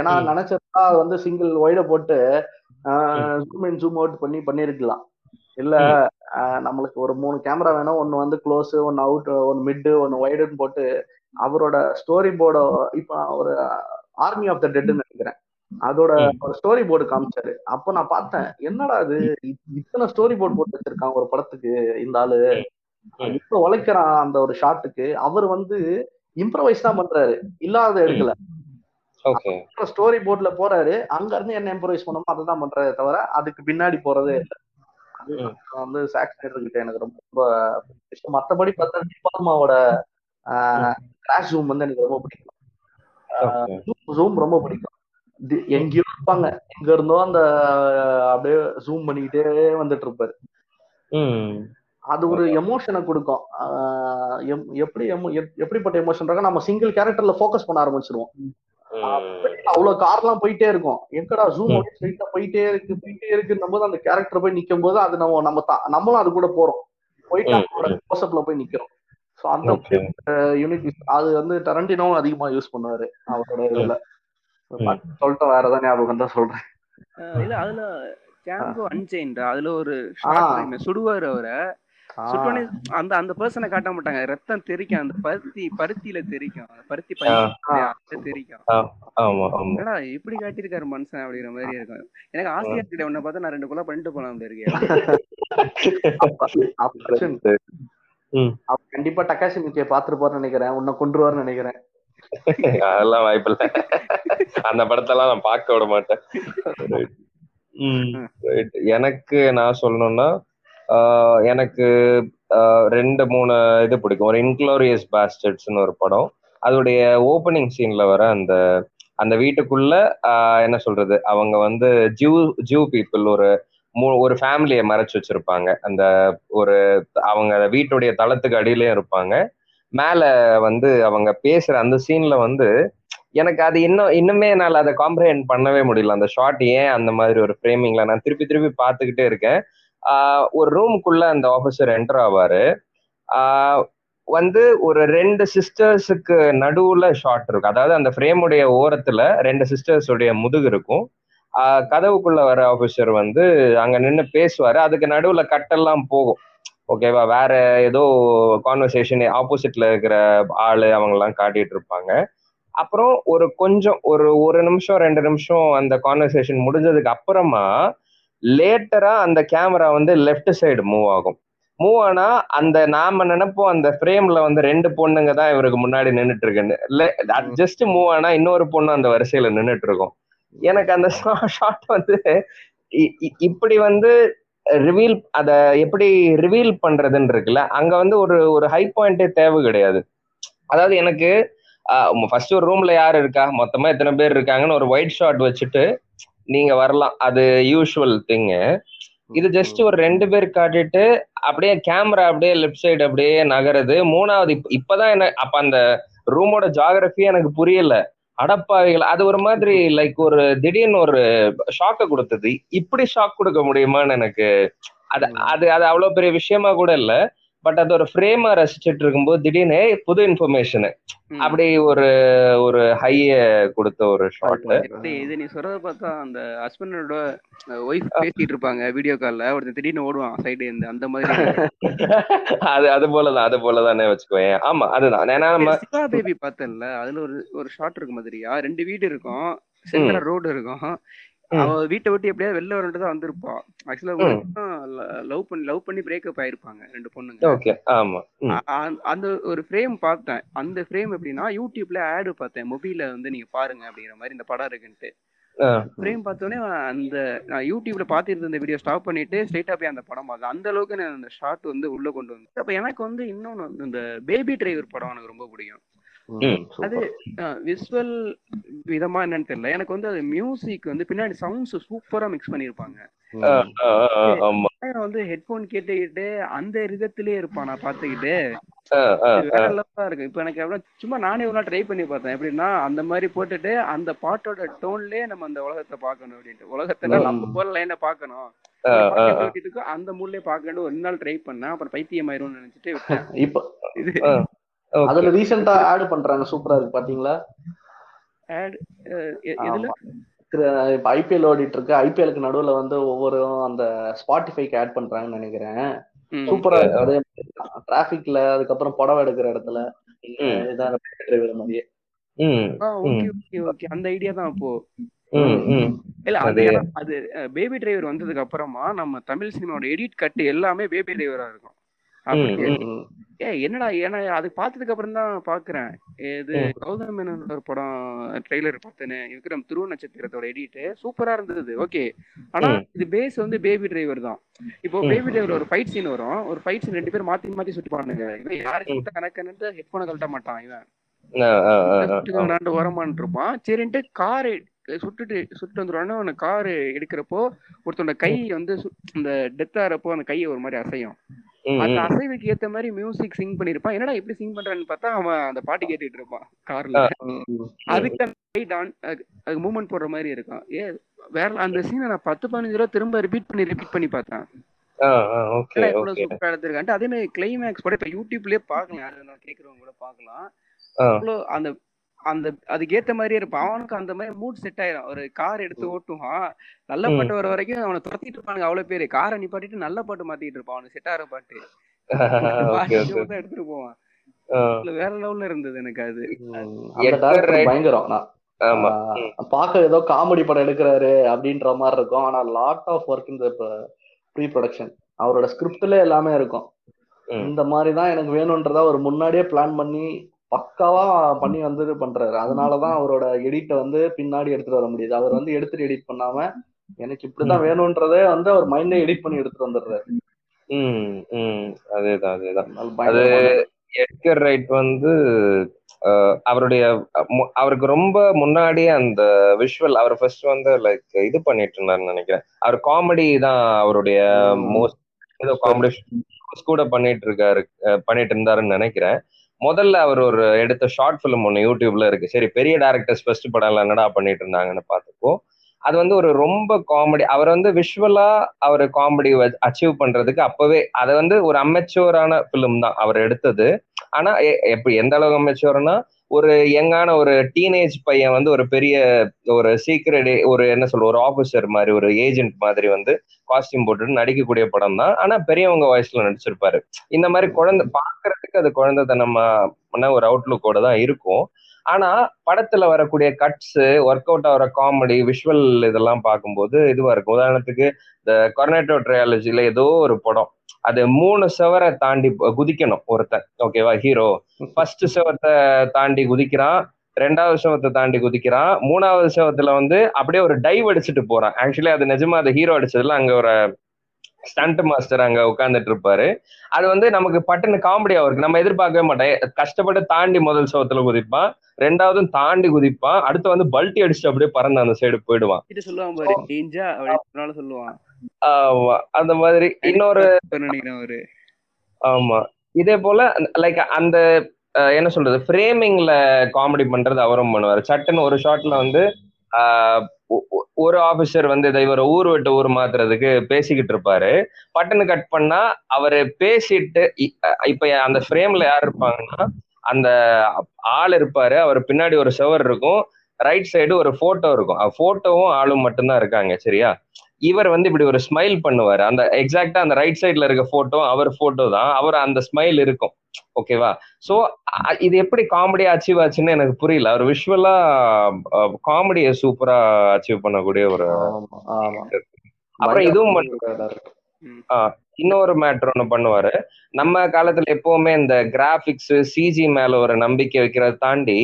Speaker 3: ஏன்னா. நினைச்சதா வந்து சிங்கிள் ஒய்ட போட்டு ஜூம் இன் ஜூம் அவுட் பண்ணி பண்ணிருக்கலாம். இல்ல நம்மளுக்கு ஒரு மூணு கேமரா வேணும். ஒன்னு வந்து க்ளோஸ் ஒன்னு அவுட் ஒன்னு மிட் ஒன்னு வைடுன்னு போட்டு அவரோட ஸ்டோரி போர்ட இப்ப ஒரு ஆர்மி ஆஃப் த டெட்னு நினைக்கிறேன். அதோட. ஒரு ஸ்டோரி போர்டு காமிச்சாரு. அப்போ நான் பார்த்தேன் என்னடா இ- இத்தனை ஸ்டோரி போர்டு போட்டு வச்சிருக்கான் ஒரு படத்துக்கு இந்த ஆளு. இப்ப உழைக்கிறான் அந்த ஒரு ஷாட்டுக்கு அவர் வந்து இம்ப்ரவைஸ் தான் பண்றாரு. இல்லாத எடுக்கல ஸ்டோரி போர்ட்ல போறாரு. அங்க இருந்து என்ன இம்ப்ரவைஸ் பண்ணணுமோ அதை தான் பண்றாரு தவிர அதுக்கு பின்னாடி போறதே இல்லை. வந்து சாக்ஸ் கிட்ட எனக்கு ரொம்ப ரொம்ப பிடிக்கும். மத்தபடி பார்த்தா டிபார்மாவோட கிராஷ் ஜூம் வந்து எனக்கு ரொம்ப பிடிக்கும். ஜூம் ரொம்ப பிடிக்கும். எங்கேயோ இருப்பாங்க. எங்க இருந்தோ அந்த அப்படியே ஜூம் பண்ணிக்கிட்டே வந்துட்டு இருப்பாரு. அது ஒரு எமோஷனை கொடுக்கும். எப்படி எப்படிப்பட்ட எமோஷன் இருக்கோ நம்ம சிங்கிள் கேரக்டர்ல ஃபோக்கஸ் பண்ண ஆரம்பிச்சிருவோம். அவ்வளவு கார்லாம் போயிட்டே இருக்கும். எங்கடா ஜூம் ஸ்ட்ரைட்டா போயிட்டே இருக்கு போயிட்டே இருக்குன்னும் போது அந்த கேரக்டர் போய் நிக்கும் போது அது நம்ம நம்ம தா- நம்மளும் அது கூட போறோம். போயிட்டு க்ளோஸ்அப்ல போய் நிக்கிறோம். ஸோ அந்த யூனிட் அது வந்து டரண்டினோவும் அதிகமா யூஸ் பண்ணுவாரு அவரோட இதுல. சொல்லிட்டு வேற ஏதாவது ஞாபகம் தான் சொல்றேன்.
Speaker 2: இல்ல அதுல கேங்கோ அன்செயின்ட் அதுல ஒரு சுடுவாரு அவரை. சுட்டோனே அந்த அந்த பர்சனை காட்ட மாட்டாங்க. ரத்தம் தெரிக்கும். அந்த பருத்தி பருத்தியில தெரிக்கும். பருத்தி தெரிக்கும். என்னடா இப்படி காட்டியிருக்காரு மனுஷன் அப்படிங்கிற மாதிரி இருக்கும். எனக்கு ஆசையா இருக்கு உன்னை பார்த்தா நான் ரெண்டு கொலை பண்ணிட்டு போலாம் இருக்கேன்
Speaker 3: கண்டிப்பா டக்காசி மிக்கிய பாத்துருப்பாருன்னு நினைக்கிறேன். உன்னை கொண்டுருவாருன்னு நினைக்கிறேன்.
Speaker 4: அதெல்லாம் வாய்ப்பில்லை அந்த படத்தெல்லாம் நான் பார்க்க விட மாட்டேன். எனக்கு நான் சொல்லணும்னா எனக்கு ரெண்டு மூணு இது பிடிக்கும். ஒரு இன்க்ளோரியஸ் பாஸ்டர்ட்ஸ்னு ஒரு படம். அதோடைய ஓப்பனிங் சீன்ல வர அந்த அந்த வீட்டுக்குள்ள ஆஹ், என்ன சொல்றது அவங்க வந்து ஜூ ஜூ பீப்புள் ஒரு மூ- ஒரு ஃபேமிலியை மறைச்சு வச்சிருப்பாங்க. அந்த ஒரு அவங்க வீட்டுடைய தளத்துக்கு அடியிலயும் இருப்பாங்க. மேல வந்து அவங்க பேசுற அந்த சீன்ல வந்து எனக்கு அது இன்னும் இன்னுமே என்னால் அதை காம்ப்ரஹெண்ட் பண்ணவே முடியல. அந்த ஷாட் ஏன் அந்த மாதிரி ஒரு ஃப்ரேமிங்ல நான் திருப்பி திருப்பி பார்த்துக்கிட்டே இருக்கேன். ஒரு ரூமுக்குள்ள அந்த ஆஃபீஸர் என்டர் ஆவாரு. வந்து ஒரு ரெண்டு சிஸ்டர்ஸுக்கு நடுவுல ஷார்ட் இருக்கும் அதாவது அந்த ஃப்ரேமுடைய ஓரத்துல ரெண்டு சிஸ்டர்ஸ் உடைய முதுகு இருக்கும். கதவுக்குள்ள வர ஆஃபீஸர் வந்து அங்க நின்று பேசுவாரு. அதுக்கு நடுவுல கட்டெல்லாம் போகும். ஓகேவா வேற ஏதோ கான்வர்சேஷன் ஆப்போசிட்ல இருக்கிற ஆளு அவங்கெல்லாம் காட்டிட்டு இருப்பாங்க. அப்புறம் ஒரு கொஞ்சம் ஒரு ஒரு நிமிஷம் ரெண்டு நிமிஷம் அந்த கான்வர்சேஷன் முடிஞ்சதுக்கு அப்புறமா லேட்டரா அந்த கேமரா வந்து லெஃப்ட் சைடு மூவ் ஆகும். மூவ் ஆனா அந்த நாம நினைப்போம் அந்த ஃப்ரேம்ல வந்து ரெண்டு பொண்ணுங்க தான் இவருக்கு முன்னாடி நின்னுட்டு இருக்குன்னு ஜஸ்ட் மூவ் ஆனா இன்னொரு பொண்ணு அந்த வரிசையில நின்னுட்டு இருக்கும் எனக்கு அந்த ஷாட் வந்து இப்படி வந்து ரிவீல் அத எப்படி ரிவீல் பண்றதுன்னு இருக்குல்ல அங்க வந்து ஒரு ஒரு ஹை பாயிண்டே தேவை கிடையாது. அதாவது எனக்கு ஃபர்ஸ்ட் ஒரு ரூம்ல யார் இருக்கா? மொத்தமா எத்தனை பேர் இருக்காங்கன்னு ஒரு ஒயிட் ஷாட் வச்சுட்டு நீங்க வரலாம். அது யூஷுவல் திங்கு இது ஜஸ்ட் ஒரு ரெண்டு பேர் காட்டிட்டு அப்படியே கேமரா அப்படியே லெஃப்ட் சைடு அப்படியே நகருது. மூணாவது இப்ப- இப்பதான் என்ன அப்ப அந்த ரூமோட ஜாகிரபியே எனக்கு புரியல. அடப்பாவிகள் அது ஒரு மாதிரி லைக் ஒரு திடீர்னு ஒரு ஷாக்கை கொடுத்தது. இப்படி ஷாக் கொடுக்க முடியுமான்னு எனக்கு அது அது அது அவ்வளவு பெரிய விஷயமா கூட இல்ல. பட் அது ஒரு ஃப்ரேமா ரசிச்சிட்டு இருக்கும்போது திடீர்னு "ஏய், புது இன்ஃபர்மேஷன் அப்படி ஒரு ஒரு ஹைய கொடுத்த ஒரு ஷாட்
Speaker 2: இது நீ சொல்றத பார்த்தா அந்த ஹஸ்பண்டோட ஒய்ஃப் பேசிட்டு இருப்பாங்க வீடியோ கால்ல ஒருத்தன் திடீர்னு ஓடுவான் சைடு இருந்து. அந்த மாதிரி.
Speaker 4: அது அது போலதான் அது போலதானே வச்சுக்கோயேன். ஆமா அதுதான். ஏன்னா நம்ம
Speaker 2: பேபி பார்த்தல அதுல ஒரு ஒரு ஷாட் இருக்கு மாதிரியா? ரெண்டு வீடு இருக்கும். சென்டரா ரோடு இருக்கும். அவ வீட்டை விட்டு எப்படியாவது வெளில வரட்டு தான் வந்திருப்பா. ஆக்சுவலா லவ் பண்ணி லவ் பண்ணி பிரேக்கப் ஆயிருப்பாங்க ரெண்டு பொண்ணுங்க. அந்த ஒரு ஃப்ரேம் பார்த்தேன். அந்த ஃப்ரேம் எப்படின்னா யூடியூப்ல ஆடு பார்த்தேன். மொபைல வந்து நீங்க பாருங்க அப்படிங்கிற மாதிரி இந்த படம் இருக்குன்ட்டு. ஃப்ரேம் பார்த்தோன்னே அந்த நான் யூடியூப்ல பார்த்துட்டு இருந்த வீடியோ ஸ்டாப் பண்ணிட்டு ஸ்ட்ரைட்டா போய் அந்த படம் பார்த்தேன். அந்த அளவுக்கு நான் அந்த ஷாட் வந்து உள்ள கொண்டு வந்து அப்ப எனக்கு வந்து இன்னொன்னு வந்து இந்த பேபி டிரைவர் படம் எனக்கு ரொம்ப பிடிக்கும். அது விசுவல் விதமா என்னன்னு தெரியல. எனக்கு வந்து அது மியூசிக் வந்து பின்னாடி சவுண்ட்ஸ் சூப்பரா மிக்ஸ் பண்ணிருப்பாங்க. வந்து ஹெட்போன் கேட்டுக்கிட்டு அந்த ரிதத்திலே இருப்பான் நான் பாத்துக்கிட்டு வேற லெவலா இருக்கு. இப்போ எனக்கு எவ்வளவு சும்மா நானே ஒரு நாள் ட்ரை பண்ணி பார்த்தேன். எப்படின்னா அந்த மாதிரி போட்டுட்டு அந்த பாட்டோட டோன்லயே நம்ம அந்த உலகத்தை பார்க்கணும் அப்படின்ட்டு. உலகத்துல. நம்ம போற லைனை இருக்கோ, அந்த மூட்லயே பார்க்கணும் ஒரு நாள் ட்ரை பண்ணேன். அப்புறம் பைத்தியம் ஆயிரும்னு நினைச்சிட்டு விட்டேன்.
Speaker 3: அதுல ரீசெண்டா ஆட் பண்றாங்க சூப்பரா இருக்கு பாத்தீங்களா?
Speaker 2: எ- எதுல?
Speaker 3: இப்ப ஐபிஎல் ஓடிட்டு இருக்கு ஐபிஎலுக்கு நடுவுல வந்து ஒவ்வொரு அந்த ஸ்பாட்டிஃபைக்கு ஆட் பண்றாங்கன்னு நினைக்கிறேன். சூப்பரா இருக்கு. அதே டிராபிக்ல அதுக்கப்புறம் புடவை எடுக்கிற இடத்துல. இதான் டிரைவர் மாதிரியே.
Speaker 2: அந்த ஐடியா தான் அப்போ. இல்ல அது
Speaker 4: அது-
Speaker 2: பேபி டிரைவர் வந்ததுக்கு அப்புறமா நம்ம தமிழ் சினிமாவோட எடிட் கட் எல்லாமே பேபி டிரைவரா இருக்கும். ஏ என்னடா ஏன்னா அது பார்த்ததுக்கு அப்புறம் தான் பாக்குறேன் இது. கௌதம் மேனன் ஒரு படம் ட்ரெய்லர் பார்த்தேன்னு விக்ரம் துருவ நட்சத்திரத்தோட எடிட் சூப்பரா இருந்தது. ஓகே. ஆனா. இது பேஸ் வந்து பேபி டிரைவர் தான். இப்போ. பேபி டிரைவர் ஒரு ஃபைட் சீன் வரும். ஒரு ஃபைட் சீன் ரெண்டு பேரும் மாத்தி மாத்தி சுட்டுப்பானுங்க இவன் யாருக்கு கணக்குன்னு ஹெட்போனை கழட்ட மாட்டான் இவன். விளாண்டு ஓரமான்னு இருப்பான் சரின்ட்டு கார் சுட்டுட்டு சுட்டு வந்துருவானு அவனை கார் எடுக்கிறப்போ ஒருத்தனோட கை வந்து சு- இந்த டெத் ஆகிறப்போ அந்த கையை ஒரு மாதிரி அசையும். அந்த. அசைவுக்கு ஏத்த மாதிரி மியூசிக் சிங் பண்ணிருப்பான். என்னடா இப்படி சிங் பண்றான்னு பார்த்தா அவன் அந்த பாட்டு கேட்டுட்டு இருப்பான் கார்ல. அதுக்கு டான் அதுக்கு மூவ்மெண்ட் போடுற மாதிரி இருக்கும் ஏ வேற அந்த சீனை நான் பத்து பதினஞ்சு தடவை திரும்ப ரிப்பீட் பண்ணி ரிப்பீட் பண்ணி பார்த்தேன். அதே மாதிரி கிளைமேக்ஸ் கூட இப்ப யூடியூப்லயே பார்க்கலாம். அது நான் கேக்குறவங்க கூட பார்க்கலாம்.
Speaker 4: ஆ.
Speaker 2: அவ்வளோ அந்த அந்த அதுக்கு ஏத்த மாதிரியே இருப்பான். அவனுக்கு அந்த மாதிரி மூட் செட் ஆயிரும். ஒரு கார் எடுத்து ஓட்டுவான். நல்ல. பாட்டு வர வரைக்கும் அவனை துரத்திட்டு இருப்பானுங்க அவ்வளவு பேரு. காரை நிப்பாட்டிட்டு நல்ல பாட்டு மாத்திட்டு இருப்பான். அவனுக்கு செட் ஆகிற பாட்டு. எடுத்துட்டு போவான். வேற லெவல்ல இருந்தது எனக்கு அது.
Speaker 3: பயங்கரம்.
Speaker 4: ஆமா.
Speaker 3: பார்க்க ஏதோ காமெடி படம் எடுக்கிறாரு அப்படின்ற மாதிரி இருக்கும். ஆனா லாட் ஆஃப் ஒர்க் இந்த ப்ரீ ப்ரொடக்ஷன் அவரோட ஸ்கிரிப்ட்ல எல்லாமே இருக்கும். இந்த மாதிரி தான் எனக்கு வேணும்ன்றதா ஒரு முன்னாடியே பிளான் பண்ணி பக்காவா பண்ணி வந்து பண்றாரு. அதனாலதான் அவரோட எடிட்டை வந்து பின்னாடி எடுத்துட்டு வர முடியுது. அவர் வந்து எடுத்துட்டு எடிட் பண்ணாம எனக்கு இப்படிதான் வேணும்ன்றதே வந்து அவர் மைண்ட்ல எடிட் பண்ணி எடுத்துட்டு வந்துடுறாரு.
Speaker 4: ம் ம். அதேதான் அதேதான்.
Speaker 3: அது
Speaker 4: எட்கர் ரைட் வந்து அவருடைய அவருக்கு ரொம்ப முன்னாடியே அந்த விஷுவல் அவர் ஃபர்ஸ்ட் வந்து லைக் இது பண்ணிட்டு இருந்தாருன்னு நினைக்கிறேன். அவர் காமெடி தான் அவருடைய. மோஸ்ட் ஏதோ காமெடி கூட பண்ணிட்டு இருக்காரு பண்ணிட்டு இருந்தாருன்னு நினைக்கிறேன். முதல்ல அவர் ஒரு எடுத்த ஷார்ட் ஃபிலிம் ஒன்று யூடியூப்ல இருக்கு. சரி பெரிய டேரக்டர்ஸ் ஃபர்ஸ்ட் படம் என்னடா பண்ணிட்டு இருந்தாங்கன்னு பார்த்தப்போ அது வந்து ஒரு ரொம்ப காமெடி அவர் வந்து விஷுவலா அவர் காமெடி அச்சீவ் பண்றதுக்கு அப்பவே அது வந்து ஒரு அமெச்சூரான ஃபிலிம் தான் அவர் எடுத்தது. ஆனா எப்படி எந்த அளவுக்கு அமெச்சூர்னா ஒரு யங்கான ஒரு டீனேஜ் பையன் வந்து ஒரு பெரிய ஒரு சீக்ரெட் ஒரு என்ன சொல்ற ஒரு ஆபீசர் மாதிரி ஒரு ஏஜென்ட் மாதிரி வந்து காஸ்டியூம் போட்டு நடிக்கக்கூடிய படம் தான். ஆனா பெரியவங்க வாய்ஸ்ல நடிச்சிருப்பாரு. இந்த மாதிரி குழந்தை பாக்குறதுக்கு அது குழந்தைத்தனமான ஒரு அவுட்லுக்கோட தான் இருக்கும். ஆனா படத்துல வரக்கூடிய கட்ஸ் ஒர்க் அவுட் ஆகிற காமெடி விஷுவல் இதெல்லாம் பார்க்கும்போது இதுவா இருக்கும் உதாரணத்துக்கு இந்த கொர்னேட்டோ ட்ரையாலஜில ஏதோ ஒரு படம். அது மூணு செவரை தாண்டி குதிக்கணும் ஒருத்தன். ஓகேவா ஹீரோ ஃபர்ஸ்ட் செவத்தை தாண்டி குதிக்கிறான். ரெண்டாவது செவத்தை தாண்டி குதிக்கிறான். மூணாவது செவத்துல வந்து அப்படியே ஒரு டைவ் அடிச்சுட்டு போறான். ஆக்சுவலி அது நிஜமா அது ஹீரோ அடிச்சதுல அங்க ஒரு ஸ்டண்ட் மாஸ்டர் அங்க உட்கார்ந்துட்டு இருப்பாரு அது வந்து நமக்கு பட்டுன்னு காமெடியா இருக்கு. நம்ம எதிர்பார்க்கவே மாட்டேன் கஷ்டப்பட்டு தாண்டி முதல் சவத்துல குதிப்பான். ரெண்டாவதும் தாண்டி குதிப்பான். அடுத்து வந்து பல்ட்டி அடிச்சுட்டு அப்படியே பறந்து அந்த சைடு போயிடுவான்.
Speaker 2: சொல்லுவான் சொல்லுவான்.
Speaker 4: ஆமா. அந்த மாதிரி இன்னொரு ஆமா. இதே போல லைக் அந்த என்ன சொல்றது ஃப்ரேமிங்ல காமெடி பண்றது அவரும் பண்ணுவாரு. சட்டுன்னு ஒரு ஷாட்ல வந்து ஒரு ஆபீசர் வந்து இதை இவர் ஊர் விட்டு ஊர் மாத்துறதுக்கு பேசிக்கிட்டு இருப்பாரு. பட்டன் கட் பண்ணா அவரு பேசிட்டு இப்ப அந்த ஃப்ரேம்ல யார் இருப்பாங்கன்னா அந்த ஆள் இருப்பாரு. அவர் பின்னாடி ஒரு செவர் இருக்கும். ரைட் சைடு ஒரு போட்டோ இருக்கும். போட்டோவும் ஆளும் மட்டும்தான் இருக்காங்க சரியா? இவர் வந்து இப்படி ஒரு ஸ்மைல் பண்ணுவாரு. அந்த எக்ஸாக்டா அந்த ரைட் சைடுல இருக்க போட்டோ அவர் போட்டோ தான். அவர் அந்த ஸ்மைல் இருக்கும். ஓகேவா சோ இது எப்படி காமெடி அச்சீவ் ஆச்சுன்னு எனக்கு புரியல. அவர் விஷுவலா காமெடியை சூப்பரா அச்சீவ் பண்ணக்கூடிய ஒரு அப்புறம் இதுவும். இன்னொரு மேட்ரு ஒன்று பண்ணுவாரு. நம்ம காலத்துல எப்பவுமே இந்த கிராஃபிக்ஸ் சிஜி மேல ஒரு நம்பிக்கை வைக்கிறத தாண்டி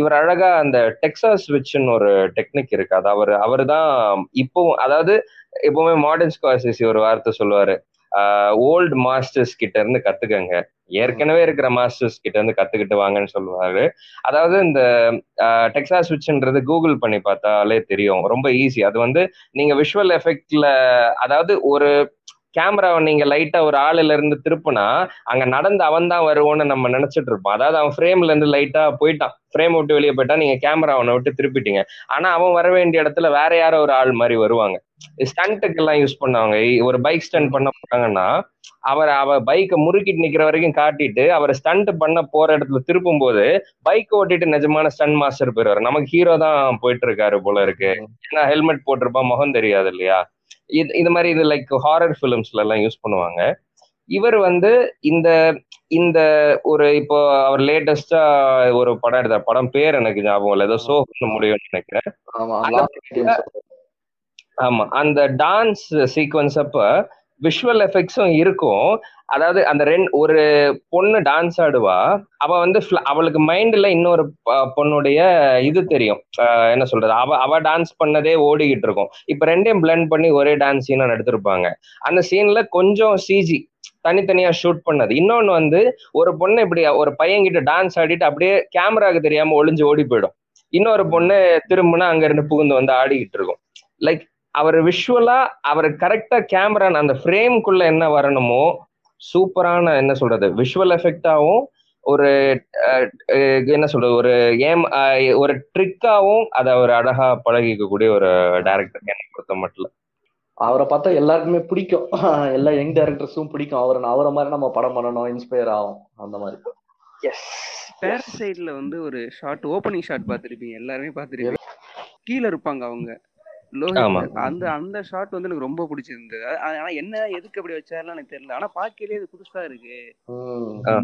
Speaker 4: இவர் அழகா அந்த டெக்ஸாஸ் விச்சுன்னு ஒரு டெக்னிக் இருக்கு. அது அவர் அவர் தான் இப்போவும் அதாவது எப்பவுமே மாடர்ன் ஸ்காசிசி ஒரு வார்த்தை சொல்லுவாரு. ஓல்டு மாஸ்டர்ஸ் கிட்ட இருந்து கத்துக்கங்க. ஏற்கனவே இருக்கிற மாஸ்டர்ஸ் கிட்ட இருந்து கத்துக்கிட்டு வாங்கன்னு சொல்லுவாரு. அதாவது இந்த டெக்ஸாஸ் விட்ச்ன்றது கூகுள் பண்ணி பார்த்தாலே தெரியும். ரொம்ப ஈஸி அது வந்து நீங்க விஷுவல் எஃபெக்ட்ல அதாவது ஒரு கேமராவை நீங்க லைட்டா ஒரு ஆளுல இருந்து திருப்புனா அங்க நடந்து அவன் தான் வருவோன்னு நம்ம நினைச்சிட்டு இருப்போம். அதாவது அவன் ஃப்ரேம்ல இருந்து லைட்டா போயிட்டான். ஃப்ரேம் விட்டு வெளியே போயிட்டா நீங்க கேமரா அவனை விட்டு திருப்பிட்டீங்க. ஆனா அவன் வர வேண்டிய இடத்துல வேற யாரோ ஒரு ஆள் மாதிரி வருவாங்க. ஸ்டண்ட்டுக்கு எல்லாம் யூஸ் பண்ணுவாங்க ஒரு பைக் ஸ்டண்ட் பண்ண போறாங்கன்னா அவர் அவ பைக்கை முறுக்கிட்டு நிக்கிற வரைக்கும் காட்டிட்டு அவர் ஸ்டண்ட் பண்ண போற இடத்துல திருப்பும் போது பைக் ஓட்டிட்டு நிஜமான ஸ்டண்ட் மாஸ்டர் போயிருவாரு. நமக்கு ஹீரோ தான் போயிட்டு இருக்காரு போல இருக்கு. ஏன்னா ஹெல்மெட் போட்டிருப்பான் முகம் தெரியாது இல்லையா? இது இது மாதிரி இது லைக் ஹாரர் ஃபிலிம்ஸ்ல எல்லாம் யூஸ் பண்ணுவாங்க. இவர் வந்து இந்த இந்த ஒரு இப்போ அவர் லேட்டஸ்டா ஒரு படம் எடுத்தார் படம் பேர் எனக்கு ஞாபகம் இல்லை. ஏதோ சோ முடியும்னு நினைக்கிறேன்.
Speaker 3: ஆமா
Speaker 4: அந்த டான்ஸ் சீக்வன்ஸ் அப்ப விஷுவல் எஃபெக்ட்ஸும் இருக்கும். அதாவது அந்த ரெண்டு ஒரு பொண்ணு டான்ஸ் ஆடுவா அவ வந்து அவளுக்கு மைண்ட்ல இன்னொரு பொண்ணுடைய இது தெரியும். என்ன சொல்றது? அவ அவ டான்ஸ் பண்ணதே ஓடிக்கிட்டு இருக்கும். இப்ப ரெண்டையும் பிளெண்ட் பண்ணி ஒரே டான்ஸ் சீனா எடுத்திருப்பாங்க அந்த சீன்ல கொஞ்சம் சிஜி தனித்தனியா ஷூட் பண்ணது. இன்னொன்னு வந்து ஒரு பொண்ணு இப்படி ஒரு பையன் கிட்ட டான்ஸ் ஆடிட்டு அப்படியே கேமராக்கு தெரியாம ஒளிஞ்சு ஓடி போயிடும். இன்னொரு பொண்ணு திரும்பினா அங்க இருந்து புகுந்து வந்து ஆடிக்கிட்டு இருக்கும். லைக் அவர் விஷுவலா அவர் கரெக்டா கேமரா அந்த ஃப்ரேம்குள்ள என்ன வரணுமோ சூப்பரான என்ன சொல்றது விஷுவல் எஃபெக்டாவும் ஒரு என்ன சொல்றது ஒரு ஏம் ஒரு ட்ரிக்காவும் அதை அவர் அழகா பழகிக்கக்கூடிய ஒரு டைரக்டர் என்னை பொறுத்த மட்டும்
Speaker 3: அவரை பார்த்தா எல்லாருக்குமே பிடிக்கும். எல்லா யங் டேரக்டர்ஸும் பிடிக்கும். அவரை அவரை மாதிரி நம்ம படம் பண்ணணும் இன்ஸ்பயர் ஆகும் அந்த மாதிரி.
Speaker 4: எஸ்
Speaker 2: பேரசைட்ல வந்து ஒரு ஷாட் ஓப்பனிங் ஷாட் பார்த்திருப்பீங்க எல்லாருமே பார்த்திருப்பீங்க. கீழே இருப்பாங்க அவங்க. லோஹித் அந்த அந்த ஷாட் வந்து எனக்கு ரொம்ப பிடிச்சிருந்தது. ஆனா என்ன எதுக்கு அப்படி வச்சாருன்னு எனக்கு தெரியல. ஆனா பார்க்கலே இது புதுசா இருக்கு.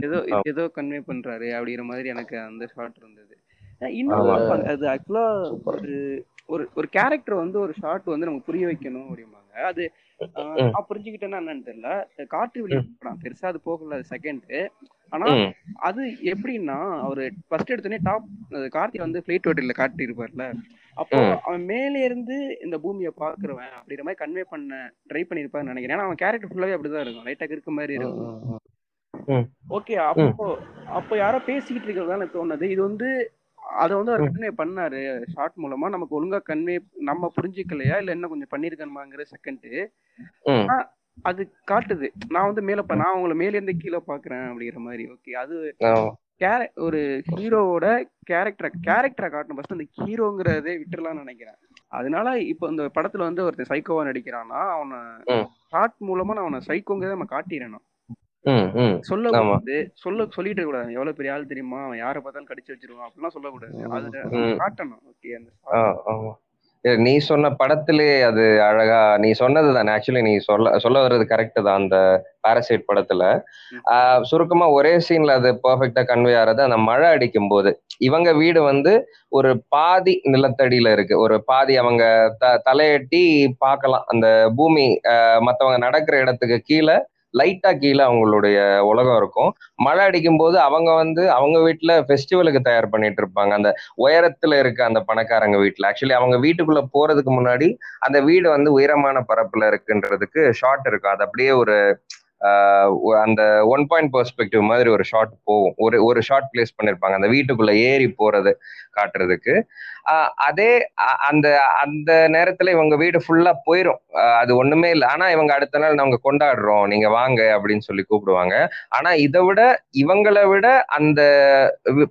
Speaker 2: ஏதோ. ஏதோ கன்வே பண்றாரு அப்படிங்கிற மாதிரி எனக்கு அந்த ஷாட் இருந்தது. இன்னும். அது ஆக்சுவலா. ஒரு ஒரு ஒரு கேரக்டர் வந்து ஒரு ஷாட் வந்து நமக்கு புரிய வைக்கணும் அப்படிம்பாங்க. அது புரிஞ்சுக்கிட்டேன்னா என்னன்னு தெரியல. காட்டு வெளி படம் பெருசா அது போகல செகண்ட் ஆனா அது எப்படின்னா அவரு ஃபர்ஸ்ட் எடுத்தோடனே டாப் கார்த்தி வந்து பிளைட் ஹோட்டல்ல காட்டியிருப்பார்ல. அப்போ. அவன் மேலே இருந்து இந்த பூமியை பாக்குறவன் அப்படிங்கிற மாதிரி கன்வே பண்ண ட்ரை பண்ணிருப்பான்னு நினைக்கிறேன். ஏன்னா அவன் கேரக்டர் ஃபுல்லாவே அப்படிதான் இருக்கும். லைட்டா இருக்க மாதிரி இருக்கும். ஓகே அப்போ அப்போ யாரோ பேசிக்கிட்டு இருக்கிறது எனக்கு தோணுது. இது வந்து அதை வந்து அவர் கன்வே பண்ணாரு ஷார்ட் மூலமா. நமக்கு ஒழுங்கா கன்வே நம்ம புரிஞ்சுக்கலையா? இல்ல என்ன கொஞ்சம் பண்ணிருக்கணுமாங்கிற செகண்ட்
Speaker 4: ம்.
Speaker 2: அது காட்டுது. நான் வந்து மேல நான் உங்களை மேல இருந்து கீழே பாக்குறேன் அப்படிங்கிற மாதிரி. ஓகே அது. கேர ஒரு ஹீரோவோட கேரக்டரை கேரக்டரை காட்டணும். ஃபர்ஸ்ட் அந்த ஹீரோங்கிறதே விட்டுறலாம்னு நினைக்கிறேன். அதனால இப்போ இந்த படத்துல வந்து ஒருத்தன் சைக்கோவா நடிக்கிறான்னா அவனை. ஷார்ட் மூலமா நான் அவனை சைக்கோங்கிறத நம்ம காட்டிடணும். சொல்ல. கூடாது சொல்ல சொல்லிட்டு கூடாது எவ்வளவு பெரிய ஆள் தெரியுமா? அவன் யாரை பார்த்தாலும் கடிச்சு வச்சிருவான். அப்படிலாம் சொல்லக்கூடாது. அது. காட்டணும். ஓகே அந்த
Speaker 4: நீ சொன்ன படத்திலே அது அழகா நீ சொன்னது தானே ஆக்சுவலி நீ சொல்ல சொல்ல வர்றது கரெக்ட் தான் அந்த பாரசைட் படத்துல. சுருக்கமா ஒரே சீன்ல அது பெர்ஃபெக்டா கன்வே ஆறது அந்த மழை அடிக்கும் போது இவங்க வீடு வந்து ஒரு பாதி நிலத்தடியில இருக்கு. ஒரு பாதி அவங்க த தலையெட்டி பார்க்கலாம். அந்த பூமி ஆ, மத்தவங்க நடக்கிற இடத்துக்கு கீழே லைட்டா கீழே அவங்களுடைய உலகம் இருக்கும். மழை அடிக்கும் போது அவங்க வந்து அவங்க வீட்டுல ஃபெஸ்டிவலுக்கு தயார் பண்ணிட்டு இருப்பாங்க. அந்த உயரத்துல இருக்க அந்த பணக்காரங்க வீட்டுல. ஆக்சுவலி அவங்க வீட்டுக்குள்ள போறதுக்கு முன்னாடி அந்த வீடு வந்து உயரமான பரப்புல இருக்குன்றதுக்கு ஷார்ட் இருக்கும். அது அப்படியே ஒரு அந்த ஒன் பாயிண்ட் பெர்ஸ்பெக்டிவ் மாதிரி ஒரு ஷார்ட் போகும். ஒரு ஒரு ஷார்ட் பிளேஸ் பண்ணிருப்பாங்க. அந்த வீட்டுக்குள்ள ஏறி போறது காட்டுறதுக்கு. அதே அந்த அந்த நேரத்துல இவங்க வீடு ஃபுல்லா போயிரும். ஆஹ் அது ஒண்ணுமே இல்லை. ஆனா இவங்க அடுத்த நாள் நாங்க கொண்டாடுறோம். நீங்க வாங்க அப்படின்னு சொல்லி கூப்பிடுவாங்க. ஆனா இதை விட இவங்களை விட அந்த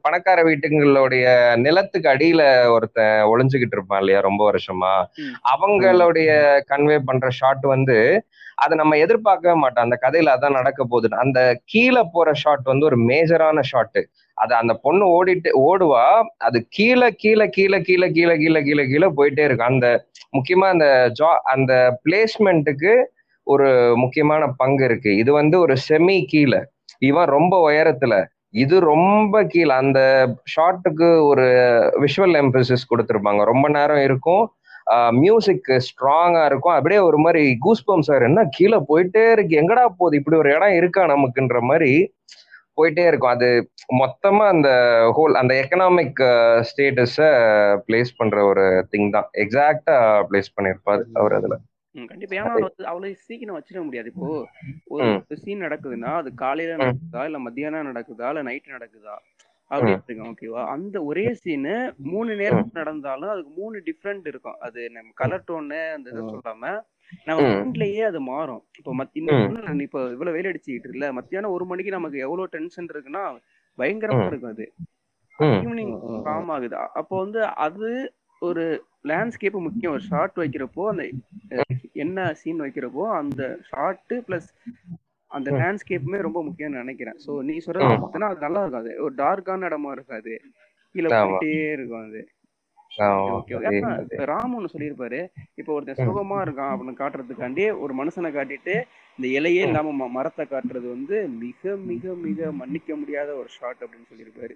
Speaker 4: பணக்கார வீட்டுங்களுடைய நிலத்துக்கு அடியில ஒருத்தன் ஒளிஞ்சுகிட்டு இருப்பான் இல்லையா ரொம்ப வருஷமா. அவங்களுடைய கன்வே பண்ற ஷாட் வந்து அதை நம்ம எதிர்பார்க்கவே மாட்டோம். அந்த கதையில அதான் நடக்க போகுது அந்த கீழே போற ஷாட் வந்து ஒரு மேஜரான ஷாட்டு அது அந்த பொண்ணு ஓடிட்டு ஓடுவா அது கீழே கீழே கீழே கீழே கீழே கீழே கீழே கீழே போயிட்டே இருக்கும் அந்த முக்கியமா அந்த ஜா அந்த பிளேஸ்மெண்ட்டுக்கு ஒரு முக்கியமான பங்கு இருக்கு. இது வந்து ஒரு செமி கீழே. இவன் ரொம்ப உயரத்துல. இது ரொம்ப கீழே. அந்த ஷாட்டுக்கு ஒரு விஷுவல் எம்பசிஸ் கொடுத்துருப்பாங்க. ரொம்ப நேரம் இருக்கும். மியூசிக் ஸ்ட்ராங்கா இருக்கும். அப்படியே ஒரு மாதிரி கூஸ் பம்ப்ஸ் என்ன கீழே போயிட்டே இருக்கு. எங்கடா போகுது? இப்படி ஒரு இடம் இருக்கா நமக்குன்ற மாதிரி போயிட்டே இருக்கும். அது மொத்தமா அந்த ஹோல் அந்த எக்கனாமிக் ஸ்டேட்டஸ பிளேஸ் பண்ற ஒரு திங் தான். எக்ஸாக்டா பிளேஸ் பண்ணிருப்பாரு அவர் அதுல.
Speaker 2: கண்டிப்பா. ஏன்னா அவ்வளவு சீக்கிரம் வச்சிட முடியாது. இப்போ ஒரு. சீன் நடக்குதுன்னா அது காலையில. நடக்குதா? இல்ல மத்தியானம் நடக்குதா? இல்ல நைட் நடக்குதா? அப்படின்னு இருக்கும் ஓகேவா அந்த ஒரே சீனு மூணு நேரம் நடந்தாலும் அதுக்கு மூணு டிஃப்ரெண்ட் இருக்கும். அது நம்ம கலர் டோனு அந்த இதை. சொல்லாம நம்ம. மைண்ட்லயே அது மாறும். இப்போ மத் இப்போ இவ்வளவு வெயில் அடிச்சுக்கிட்டு இருக்குல்ல மத்தியானம் ஒரு மணிக்கு நமக்கு எவ்வளவு டென்ஷன் இருக்குன்னா பயங்கரமா. இருக்கும் அது. ஈவினிங். காம் ஆகுது. அப்போ வந்து அது ஒரு லேண்ட்ஸ்கேப் முக்கியம். ஒரு ஷார்ட் வைக்கிறப்போ அந்த என்ன சீன் வைக்கிறப்போ அந்த ஷார்ட் பிளஸ் அந்த. லேண்ட்ஸ்கேப்புமே ரொம்ப முக்கியம்னு நினைக்கிறேன். ஸோ நீ சொல்றது
Speaker 4: ம்.
Speaker 2: பார்த்தீங்கன்னா அது நல்லா இருக்காது ஒரு டார்க்கான இடமா இருக்காது. கீழே. போயிட்டே இருக்கும் அது. ராமு ஒண்ணு சொல்லியிருப்பாரு. இப்போ ஒருத்தன். சுகமா இருக்கான் அப்படின்னு காட்டுறதுக்காண்டி ஒரு மனுஷனை காட்டிட்டு இந்த இலையே. இல்லாம ம- மரத்தை காட்டுறது வந்து மிக மிக மிக மன்னிக்க முடியாத ஒரு ஷாட் அப்படின்னு சொல்லியிருப்பாரு.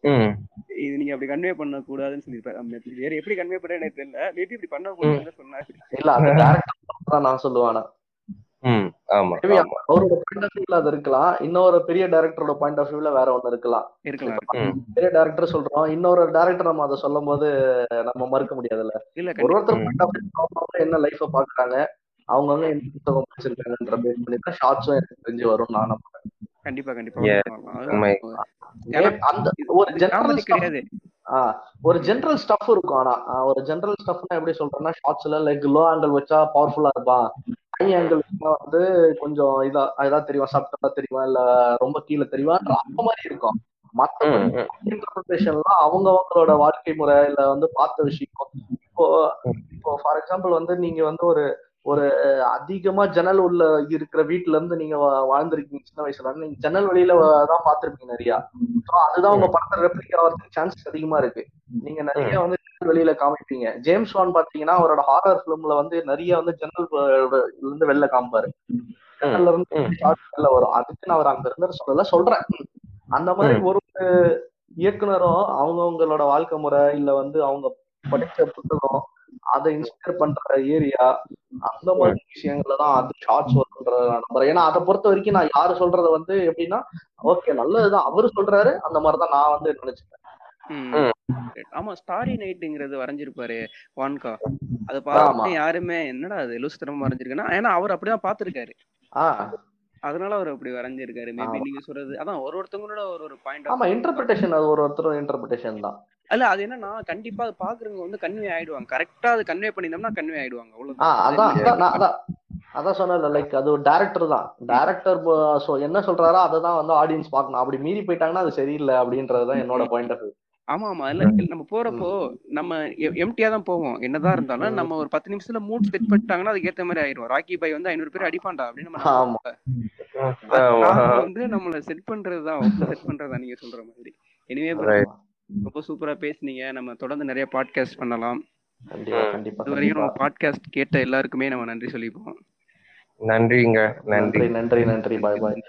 Speaker 4: ம்.
Speaker 2: இது நீங்க அப்படி கன்வே பண்ண கூடாதுன்னு சொல்லியிருப்பாரு வேற எப்படி கன்வே பண்ண எனக்கு தெரியல. மேபி இப்படி பண்ண கூடாதுன்னு சொன்னாரு.
Speaker 3: இல்ல நான் சொல்லுவேன்
Speaker 4: ம். ஆமா
Speaker 3: Maybe
Speaker 4: ஆமா
Speaker 3: அவரோட பாயிண்ட் ஆஃப் வியூல அது இருக்கலாம். இன்னொரு பெரிய டைரக்டரோட பாயிண்ட் ஆஃப் வியூல வேற ஒண்ணு இருக்கலாம். பெரிய டைரக்டர் சொல்றோம். இன்னொரு டைரக்டர் நம்ம அதை சொல்லும் போது நம்ம மறுக்க முடியாதுல்ல. ஒரு ஒருத்தர். பாயிண்ட் ஆஃப் என்ன லைஃப பாக்குறாங்க அவங்கவுங்க என்ன புத்தகம் படிச்சிருக்காங்கன்ற பேஸ் பண்ணி தான் ஷார்ட்ஸும் எனக்கு தெரிஞ்சு வரும் நான் நம்புறேன்.
Speaker 2: கண்டிப்பா
Speaker 3: அந்த ஒரு ஜெனரல்
Speaker 2: கிடையாது.
Speaker 3: ஒரு ஜெனரல் ஸ்டஃப் இருக்கும் ஆனா ஒரு ஜெனரல் ஸ்டஃப்னா எப்படி சொல்றேன்னா ஷார்ட்ஸ்ல லைக் லோ ஆங்கிள் வச்சா பவர்ஃபுல்லா இருப்பான். ஆங்கிள் வந்து கொஞ்சம் இதா இதா தெரியும் சப்டா தெரியும் இல்ல ரொம்ப கீழே தெரியும் அந்த மாதிரி இருக்கும் மத்தபடி
Speaker 4: ம். ம்.
Speaker 3: இன்டர்பிரேஷன்லாம் அவங்க அவங்களோட வாழ்க்கை முறை இல்ல வந்து பார்த்த விஷயம் இப்போ இப்போ ஃபார் எக்ஸாம்பிள் வந்து நீங்க வந்து ஒரு ஒரு அதிகமா ஜன்னல் உள்ள இருக்கிற வீட்டுல இருந்து நீங்க வாழ்ந்திருக்கீங்க சின்ன வயசுல. இருந்து நீங்க ஜன்னல் வழியில தான் பாத்திருப்பீங்க நிறைய. அதுதான் உங்க படத்தை ரெப்ளிக் ஆகிறதுக்கு சான்சஸ் அதிகமா இருக்கு. நீங்க நிறைய வந்து ஜன்னல் வெளியில காமிப்பீங்க. ஜேம்ஸ் வான் பாத்தீங்கன்னா அவரோட ஹாரர் பிலிம்ல வந்து நிறைய வந்து ஜன்னல் இருந்து வெளில காமிப்பாரு. ஜன்னல்ல இருந்து வரும். அதுக்கு நான் அவர் அங்க இருந்து சொல்லல சொல்றேன். அந்த மாதிரி ஒரு ஒரு இயக்குனரும் அவங்கவங்களோட வாழ்க்கை முறை இல்ல வந்து அவங்க படிச்ச புத்தகம் அதை இன்ஸ்பயர் பண்ற ஏரியா அந்த மாதிரி விஷயங்கள்ல தான் அது ஷார்ட்ஸ் நான் நம்புறேன். ஏன்னா அதை பொறுத்த வரைக்கும் நான் யாரு சொல்றத வந்து எப்படின்னா ஓகே நல்லதுதான். அவரு சொல்றாரு அந்த மாதிரிதான் நான் வந்து நினைச்சுப்பேன்.
Speaker 2: ஆமா ஸ்டாரி நைட்டுங்கிறது வரைஞ்சிருப்பாரு வான்கா அதை. பார்த்து யாருமே என்னடா அது லூசுத்தனமா வரைஞ்சிருக்குன்னா ஏன்னா அவர் அப்படிதான் பாத்திருக்காரு
Speaker 3: ஆஹ்
Speaker 2: அதனால அவர் அப்படி வரைஞ்சிருக்காரு. மேபி. நீங்க சொல்றது அதான் ஒரு ஒருத்தவங்களோட ஒரு ஒரு பாயிண்ட்
Speaker 3: ஆமா இன்டர்பிரிட்டேஷன் அது ஒரு ஒருத்தரும் இன்டர்பிரிட்டேஷன் தான்.
Speaker 2: அல்ல அது என்னன்னா கண்டிப்பா அது பாக்குறவங்க வந்து கன்வே ஆயிடுவாங்க. கரெக்டா அது கன்வே பண்ணிருந்தோம்னா கன்வே ஆயிடுவாங்க.
Speaker 3: ஆஹ் அதான்
Speaker 2: அவ்வளவுதான்
Speaker 3: அதான் நான் அதான் அதான் சொன்னேன்ல லைக் அது ஒரு டேரக்டர் தான். டேரக்டர் என்ன சொல்றாரோ அதை தான் வந்து ஆடியன்ஸ் பார்க்கணும். அப்படி மீறி போயிட்டாங்கன்னா அது சரியில்லை அப்படின்றதுதான் என்னோட பாயிண்ட் ஆஃப்
Speaker 2: ஆமா ஆமா. இல்ல நம்ம போறப்போ நம்ம எம்டியா தான் போவோம். என்னதான் இருந்தாலும். நம்ம ஒரு பத்து நிமிஷத்துல மூட் செட் பண்ணிட்டாங்கன்னா அதுக்கு ஏத்த மாதிரி ஆயிடும் ராக்கி பை வந்து ஐநூறு பேர் அடிப்பான்டா அப்படின்னு நம்ம வந்து நம்மள செட் பண்றதுதான் செட் பண்றதா நீங்க சொல்ற மாதிரி. எனிவே. ரொம்ப சூப்பரா பேசுனீங்க. நம்ம தொடர்ந்து நிறைய பாட்காஸ்ட் பண்ணலாம்.
Speaker 3: கண்டிப்பா
Speaker 2: பாட்காஸ்ட் கேட்ட எல்லாருக்குமே நம்ம நன்றி சொல்லிப்போம்.
Speaker 4: நன்றிங்க நன்றி.
Speaker 3: நன்றி நன்றி நன்றி. பாய் பாய்.